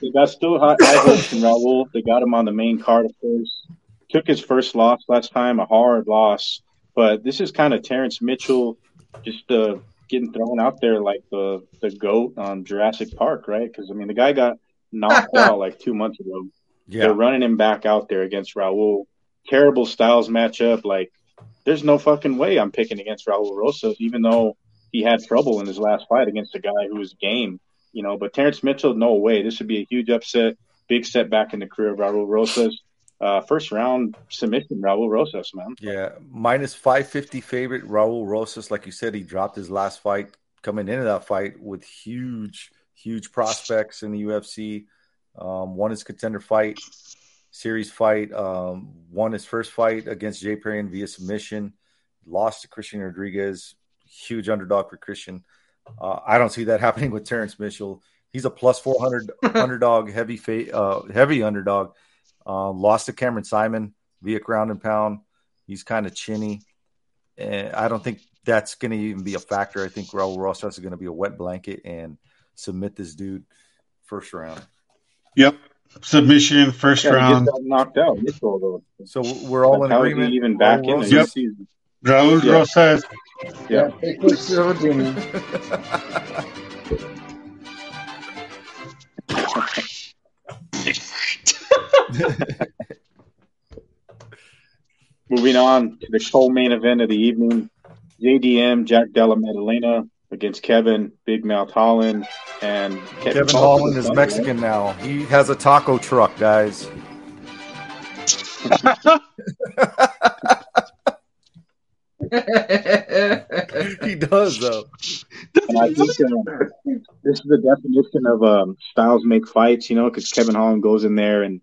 they got still high, high hopes in Raul. They got him on the main card, of course. Took his first loss last time, a hard loss. But this is kind of Terrence Mitchell just uh, getting thrown out there like the the goat on Jurassic Park, right? Because I mean, the guy got knocked out like two months ago. They're running him back out there against Raul. Terrible styles matchup. Like, there's no fucking way I'm picking against Raul Rosas, even though he had trouble in his last fight against a guy who was game. You know, but Terrence Mitchell, no way. This would be a huge upset, big setback in the career of Raul Rosas. Uh, first round submission, Raul Rosas, man. yeah. Minus five fifty favorite Raul Rosas. Like you said, he dropped his last fight coming into that fight with huge, huge prospects in the UFC. Um, won his contender fight, series fight. Um, won his first fight against Jay Perry via submission. Lost to Christian Rodriguez. Huge underdog for Christian. Uh, I don't see that happening with Terrence Mitchell. He's a plus four hundred underdog, heavy fa- uh, heavy underdog. Uh, lost to Cameron Saaiman via ground and pound. He's kind of chinny. And I don't think that's going to even be a factor. I think Raul Rosas is going to be a wet blanket and submit this dude first round. Yep. Submission, first Yeah, round. just got knocked out. So we're all in How is he agreement. even back Raul in the Rosas? season? Raul Yeah. Rosas. Yeah. Hey, Quicksilver Moving on to the co-main event of the evening, JDM Jack Della Maddalena against Kevin Big Mouth Holland and Kevin Holland is Mexican now. He has a taco truck, guys. he does though. And think uh, this is the definition of um, styles make fights, you know, because Kevin Holland goes in there and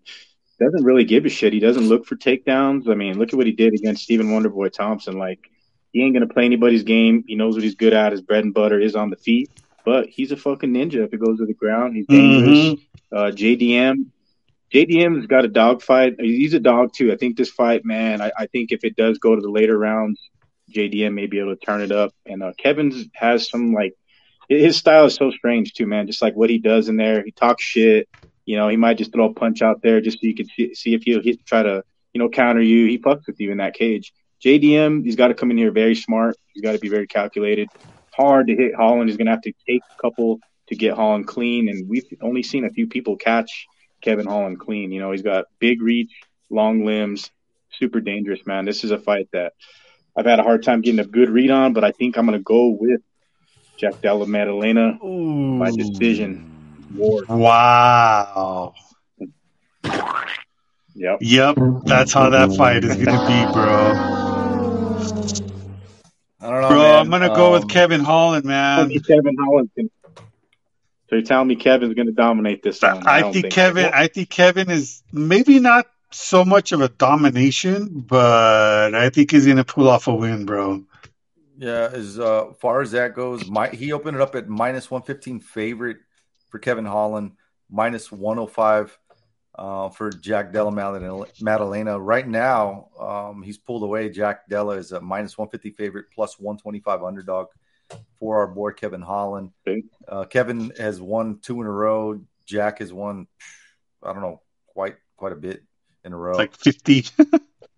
doesn't really give a shit. He doesn't look for takedowns. I mean, look at what he did against Stephen Wonderboy Thompson. Like, he ain't gonna play anybody's game. He knows what he's good at. His bread and butter is on the feet. But he's a fucking ninja if it goes to the ground. He's dangerous. Uh, JDM, JDM has got a dog fight. He's a dog too. I think this fight, man. I, I think if it does go to the later rounds, JDM may be able to turn it up. And uh, Kevin's has some like his style is so strange too, man. Just like what he does in there, he talks shit. You know, he might just throw a punch out there just so you can see, see if he'll hit, try to you know counter you. He fucks with you in that cage. JDM, he's got to come in here very smart. He's got to be very calculated. Hard to hit Holland. He's going to have to take a couple to get Holland clean. And we've only seen a few people catch Kevin Holland clean. You know, he's got big reach, long limbs, super dangerous, man. This is a fight that I've had a hard time getting a good read on, but I think I'm going to go with Jack Della Maddalena by decision. War. Wow. Yep. Yep. That's how that fight is gonna be, bro. I don't know, Bro, man. I'm gonna go with Um, Kevin Holland, man. Kevin Holland can. So you're telling me Kevin's going to dominate this one? I don't think. Kevin. I think Kevin is maybe not so much of a domination, but I think he's gonna pull off a win, bro. Yeah, as uh, far as that goes, my, he opened it up at minus 115 favorite for Kevin Holland, minus 105 uh, for Jack Della Maddalena-. Right now, um, he's pulled away. Jack Della is a minus 150 favorite, plus 125 underdog for our boy Kevin Holland. Uh, Kevin has won two in a row. Jack has won, I don't know, quite quite a bit in a row. Like fifty.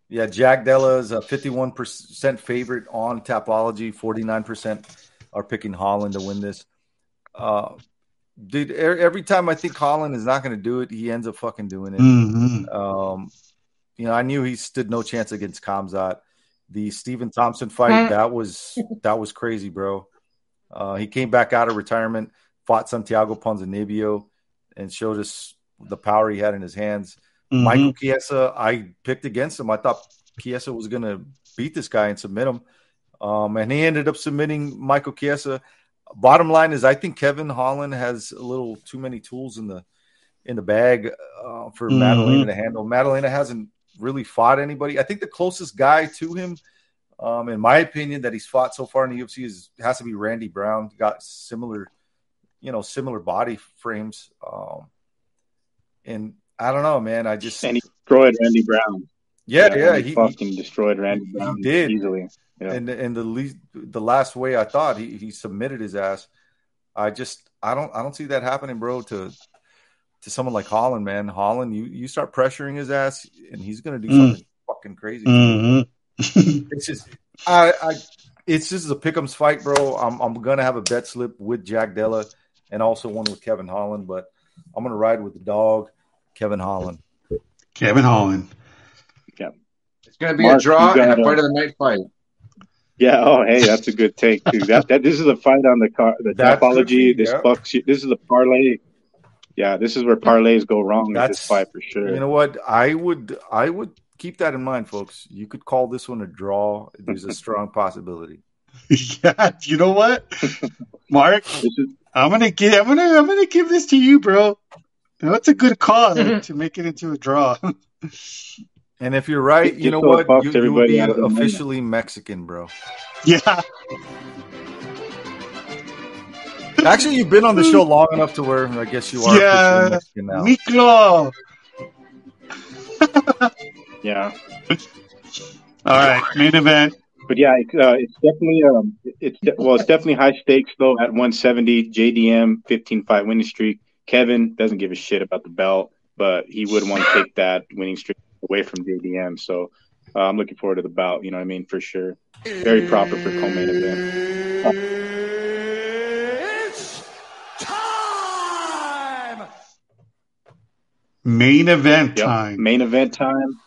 Yeah, Jack Della is a 51% favorite on Tapology. 49% are picking Holland to win this. Uh, dude, every time I think Holland is not going to do it, he ends up fucking doing it. Mhm. Um, you know, I knew he stood no chance against Khamzat. The Stephen Thompson fight that was that was crazy, bro. Uh, he came back out of retirement, fought Santiago Ponzinibbio, and showed us the power he had in his hands. Mhm. Michael Chiesa, I picked against him. I thought Chiesa was going to beat this guy and submit him, um, and he ended up submitting Michael Chiesa. Bottom line is, I think Kevin Holland has a little too many tools in the in the bag uh, for Mhm. Maddalena to handle. Maddalena hasn't really fought anybody. I think the closest guy to him, um, in my opinion, that he's fought so far in the UFC is has to be Randy Brown. Got similar, you know, similar body frames. Um, and I don't know, man. I just And he destroyed Randy Brown. yeah, yeah, he, he, fucking destroyed Randy Brown did. easily. Yeah. and and the least the last way I thought he he submitted his ass. I just I don't I don't see that happening, bro. To to someone like Holland, man, Holland, you you start pressuring his ass, and he's gonna do Mm. something fucking crazy. Mhm. It's just I I it's just a pick'em's fight, bro. I'm I'm gonna have a bet slip with Jack Della and also one with Kevin Holland, but I'm gonna ride with the dog, Kevin Holland. Kevin Holland. Yeah. It's going to be Mark, a draw and a fight of the night fight. Yeah. Oh, hey, that's a good take too. That that this is a fight on the car, the That could be, topology. This yeah. fucks. you- This is the parlay. Yeah, this is where parlays go wrong in That's- this fight for sure. You know what? I would I would keep that in mind, folks. You could call this one a draw. There's a strong possibility. yeah, you know what, Mark? Is I'm gonna give. I'm gonna. I'm gonna give this to you, bro. That's a good call to make it into a draw. And if you're right, you Just know what? You, you will be out of officially Mexican, bro. yeah. Actually, you've been on the show long enough to where I guess you are Yeah. officially Mexican now. Miklo. yeah. All right, main event. But yeah, it's, uh, it's definitely um, it's de- well, it's definitely high stakes though. At 170, JDM 15 fight winning streak. Kevin doesn't give a shit about the belt, but he would want to take that winning streak away from JDM. So uh, I'm looking forward to the bout. You know what I mean? For sure. Very proper for co-main event. Main event Yep. time. Main event time.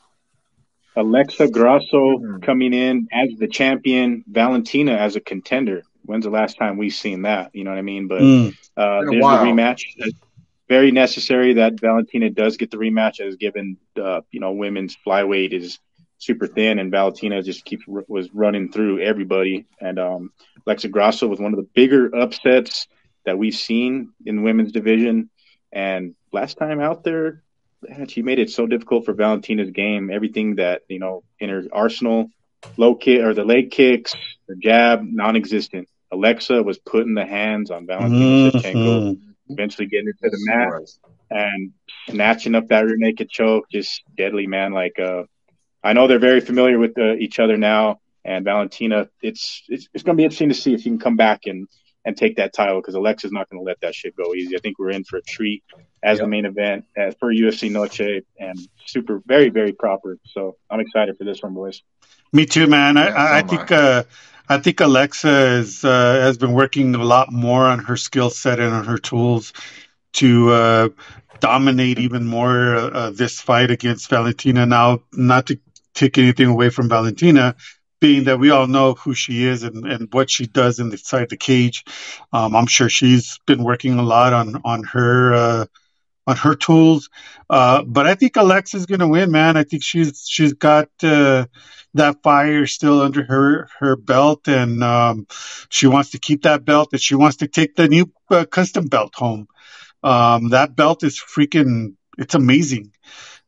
Alexa Grasso coming in as the champion. Valentina as a contender. When's the last time we've seen that? You know what I mean? But Mm. uh, Been a there's the rematch. Very necessary that Valentina does get the rematch, as given uh, you know women's flyweight is super thin, and Valentina just keeps was running through everybody. And um, Alexa Grasso was one of the bigger upsets that we've seen in the women's division. And last time out there, man, she made it so difficult for Valentina's game. Everything that you know in her arsenal, low kick or the leg kicks, the jab, non-existent. Alexa was putting the hands on Valentina Shevchenko, Mhm. Eventually getting her to the mat and snatching up that rear naked choke. Just deadly, man. Like uh, I know they're very familiar with uh, each other now. And Valentina, it's it's, it's going to be interesting to see if she can come back and and take that title because Alexa's not going to let that shit go easy. I think we're in for a treat as Yep. the main event as for UFC Noche and super very very proper. So I'm excited for this one, boys. Me too, man. I, Yeah, I, I so am think uh, I think Alexa uh, has been working a lot more on her skill set and on her tools to uh, dominate even more uh, uh, this fight against Valentina. Now, not to take anything away from Valentina, being that we all know who she is and, and what she does inside the cage. Um, I'm sure she's been working a lot on on her. On her tools, uh, but I think Alexa's gonna win, man. I think she's she's got uh, that fire still under her her belt, and um, she wants to keep that belt, and she wants to take the new uh, custom belt home. Um, that belt is freaking, it's amazing.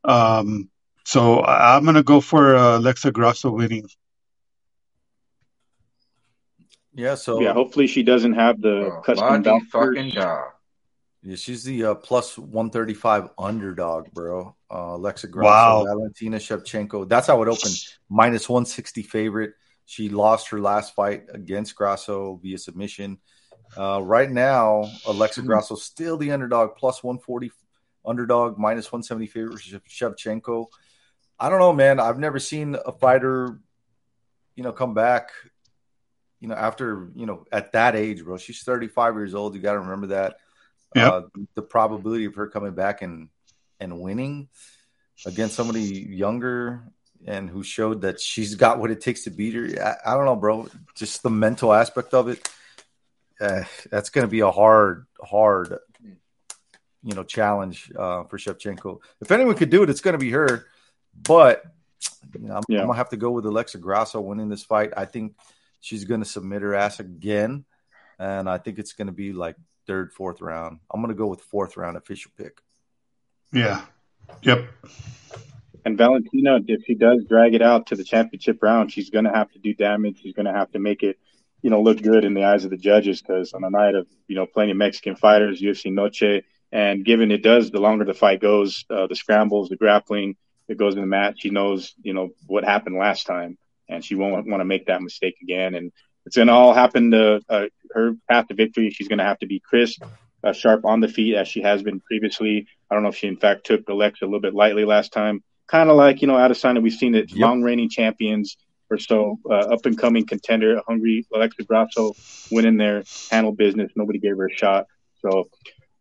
Um, so I- I'm gonna go for uh, Alexa Grasso winning. Yeah, so yeah, hopefully she doesn't have the custom belt. fucking first. Yeah, she's the uh, plus 135 underdog, bro. Uh, Alexa Grasso, Wow. Valentina Shevchenko. That's how it opened. Minus 160 favorite. She lost her last fight against Grasso via submission. Uh, right now, Alexa Grasso still the underdog, plus 140 underdog, minus 170 favorite Shevchenko. I don't know, man. I've never seen a fighter, you know, come back, you know, after, you know, at that age, bro. She's 35 years old. You got to remember that. Yep. Uh, the probability of her coming back and and winning against somebody younger and who showed that she's got what it takes to beat her. I, I don't know, bro. Just the mental aspect of it. Uh, that's going to be a hard, hard, you know, challenge uh, for Shevchenko. If anyone could do it, it's going to be her. But you know, I'm, Yeah. I'm gonna have to go with Alexa Grasso winning this fight. I think she's going to submit her ass again, and I think it's going to be like third, fourth round. I'm going to go with fourth round official pick. Yeah. Yep. And Valentina, if she does drag it out to the championship round, she's going to have to do damage. She's going to have to make it, you know, look good in the eyes of the judges because on a night of, you know, plenty of Mexican fighters, UFC Noche, and given it does, the longer the fight goes, uh, the scrambles, the grappling that goes in the match, she knows, you know, what happened last time and she won't want to make that mistake again. And it's going to all happen to uh, her path to victory. She's going to have to be crisp, uh, sharp on the feet as she has been previously. I don't know if she in fact took Alexa a little bit lightly last time. Kind of like you know, Adesanya, we've seen it. Yep. Long reigning champions or so, uh, up and coming contender, hungry Alexa Grasso went in there, handled business. Nobody gave her a shot. So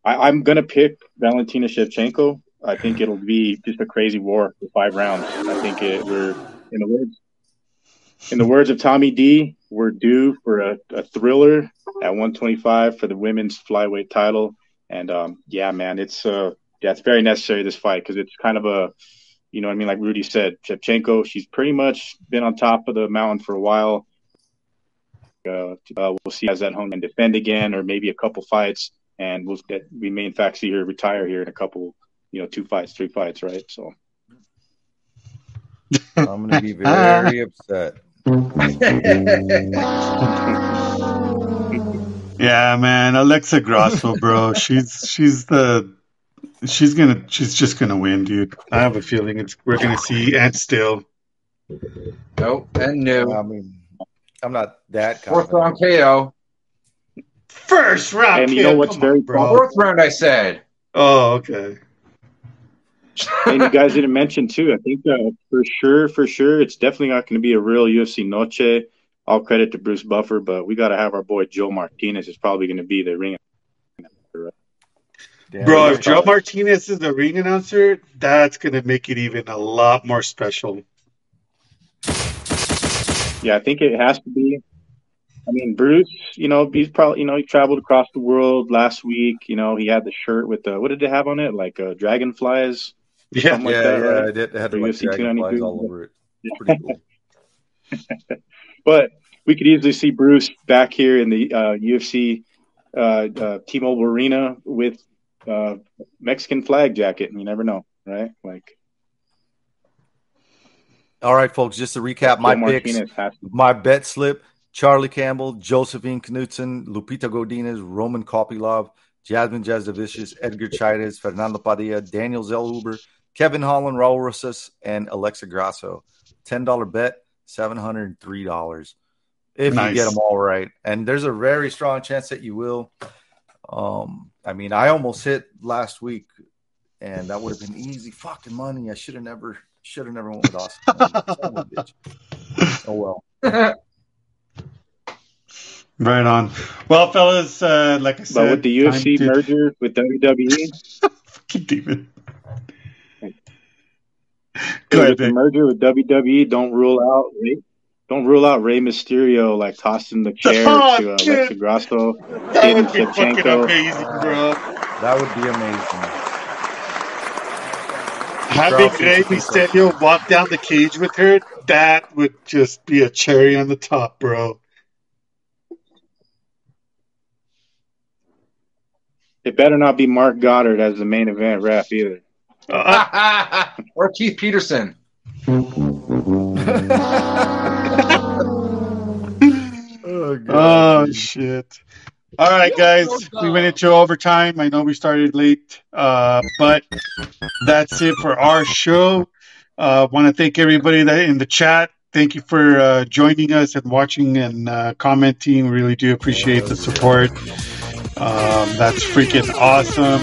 I, I'm gonna pick Valentina Shevchenko. I think it'll be just a crazy war for five rounds. I think it, we're in the words in the words of Tommy D, we're due for a, a thriller at 125 for the women's flyweight title. And um, yeah, man, it's uh, yeah, it's very necessary this fight because it's kind of a, you know, what I mean, like Rudy said, Shevchenko, she's pretty much been on top of the mountain for a while. Uh, uh, we'll see as that home and defend again, or maybe a couple fights, and we'll get, we may in fact see her retire here in a couple, you know, two fights, three fights, right? So I'm to be very upset. Yeah, man, Alexa Grasso, bro. she's she's the she's gonna she's just gonna win, dude. I have a feeling it's we're gonna see Ant still. Nope. And no. I mean, I'm not that Fourth round KO. First round. And you know what's very on. Fourth round, I said. Oh, okay. And you guys didn't mention too. I think uh, for sure, for sure, it's definitely not going to be a real UFC Noche. All credit to Bruce Buffer, but we got to have our boy Joe Martinez. is probably going to be the ring. Damn, Bro, if Joe probably- Martinez is the ring announcer, that's gonna make it even a lot more special. Yeah, I think it has to be. I mean, Bruce, you know, he's probably, you know, he traveled across the world last week. You know, he had the shirt with the, what did it have on it? Like uh, dragonflies? Yeah, Something like yeah, that, yeah, right? I did. It had For like UFC dragonflies all over it. Pretty cool. But we could easily see Bruce back here in the uh, UFC uh, uh, T-Mobile Arena with uh, Mexican flag jacket. You never know, right? Like All right, folks. Just to recap my Joe picks, has my bet slip: Charlie Campbell, Josefine Knutsson, Lupita Godinez, Roman Kopylov, Jasmine Jasudavicius, Edgar Chairez, Fernando Padilla, Daniel Zellhuber, Kevin Holland, Raul Rosas, and Alexa Grasso. Ten dollar bet, seven hundred and three dollars if Nice. you get them all right. And there's a very strong chance that you will. Um, I mean, I almost hit last week, and that would have been easy fucking money. I should have never, should have never went with Austin. Son of a bitch. Oh well. Right on. Well, fellas, uh, like I said, But with the UFC to- merger with WWE, Fucking David. Go ahead, the merger with WWE, don't rule out Rey, don't rule out Rey Mysterio like tossing the chair Oh, to uh, dude. Alexa Grasso, That David would be fucking amazing, bro. That would be amazing. Having Rey Mysterio walk down the cage with her, that would just be a cherry on the top, bro. It better not be Marc Goddard as the main event ref either. Or Keith Peterson. Oh, oh shit! All right, guys, we went into overtime. I know we started late, uh, but that's it for our show. Uh, Want to thank everybody that in the chat. Thank you for uh, joining us and watching and uh, commenting. Really do appreciate the support. Um, that's freaking awesome.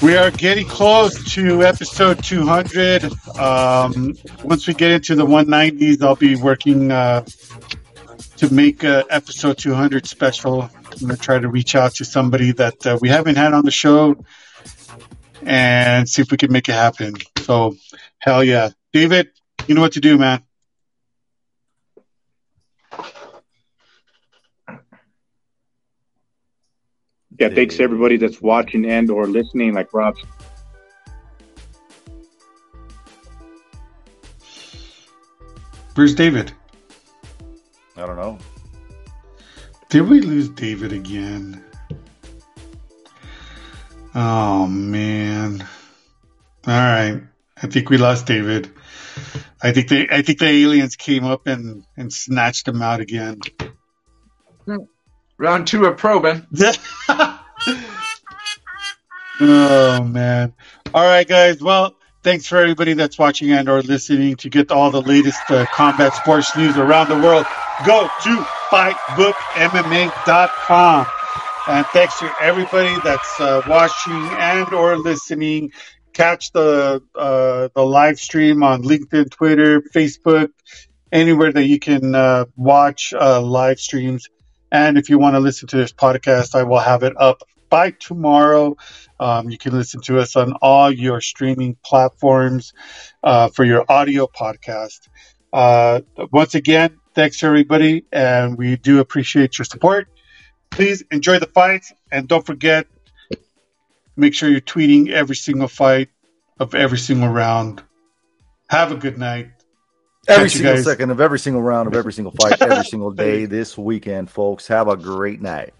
We are getting close to episode 200. Um, once we get into the 190s, I'll be working uh, to make uh, episode 200 special. I'm going to try to reach out to somebody that uh, we haven't had on the show and see if we can make it happen. So, hell yeah. David, you know what to do, man. Yeah, thanks to everybody that's watching and or listening. Like Rob Where's David? I don't know. Did we lose David again? Oh man. All right. I think we lost David. I think they I think the aliens came up and, and snatched him out again. Round two of probing. oh man. All right guys. Well, thanks for everybody that's watching and or listening to get all the latest uh, combat sports news around the world. Go to fightbookmma.com. And thanks to everybody that's uh, watching and or listening. Catch the uh, the live stream on LinkedIn, Twitter, Facebook, anywhere that you can uh, watch uh, live streams. And if you want to listen to this podcast, I will have it up by tomorrow. Um, you can listen to us on all your streaming platforms uh, for your audio podcast. Uh, once again, thanks everybody, and we do appreciate your support. Please enjoy the fights, and don't forget, make sure you're tweeting every single fight of every single round. Have a good night. Every single guys. second of every single round of every single fight, every single day this weekend, folks. Have a great night.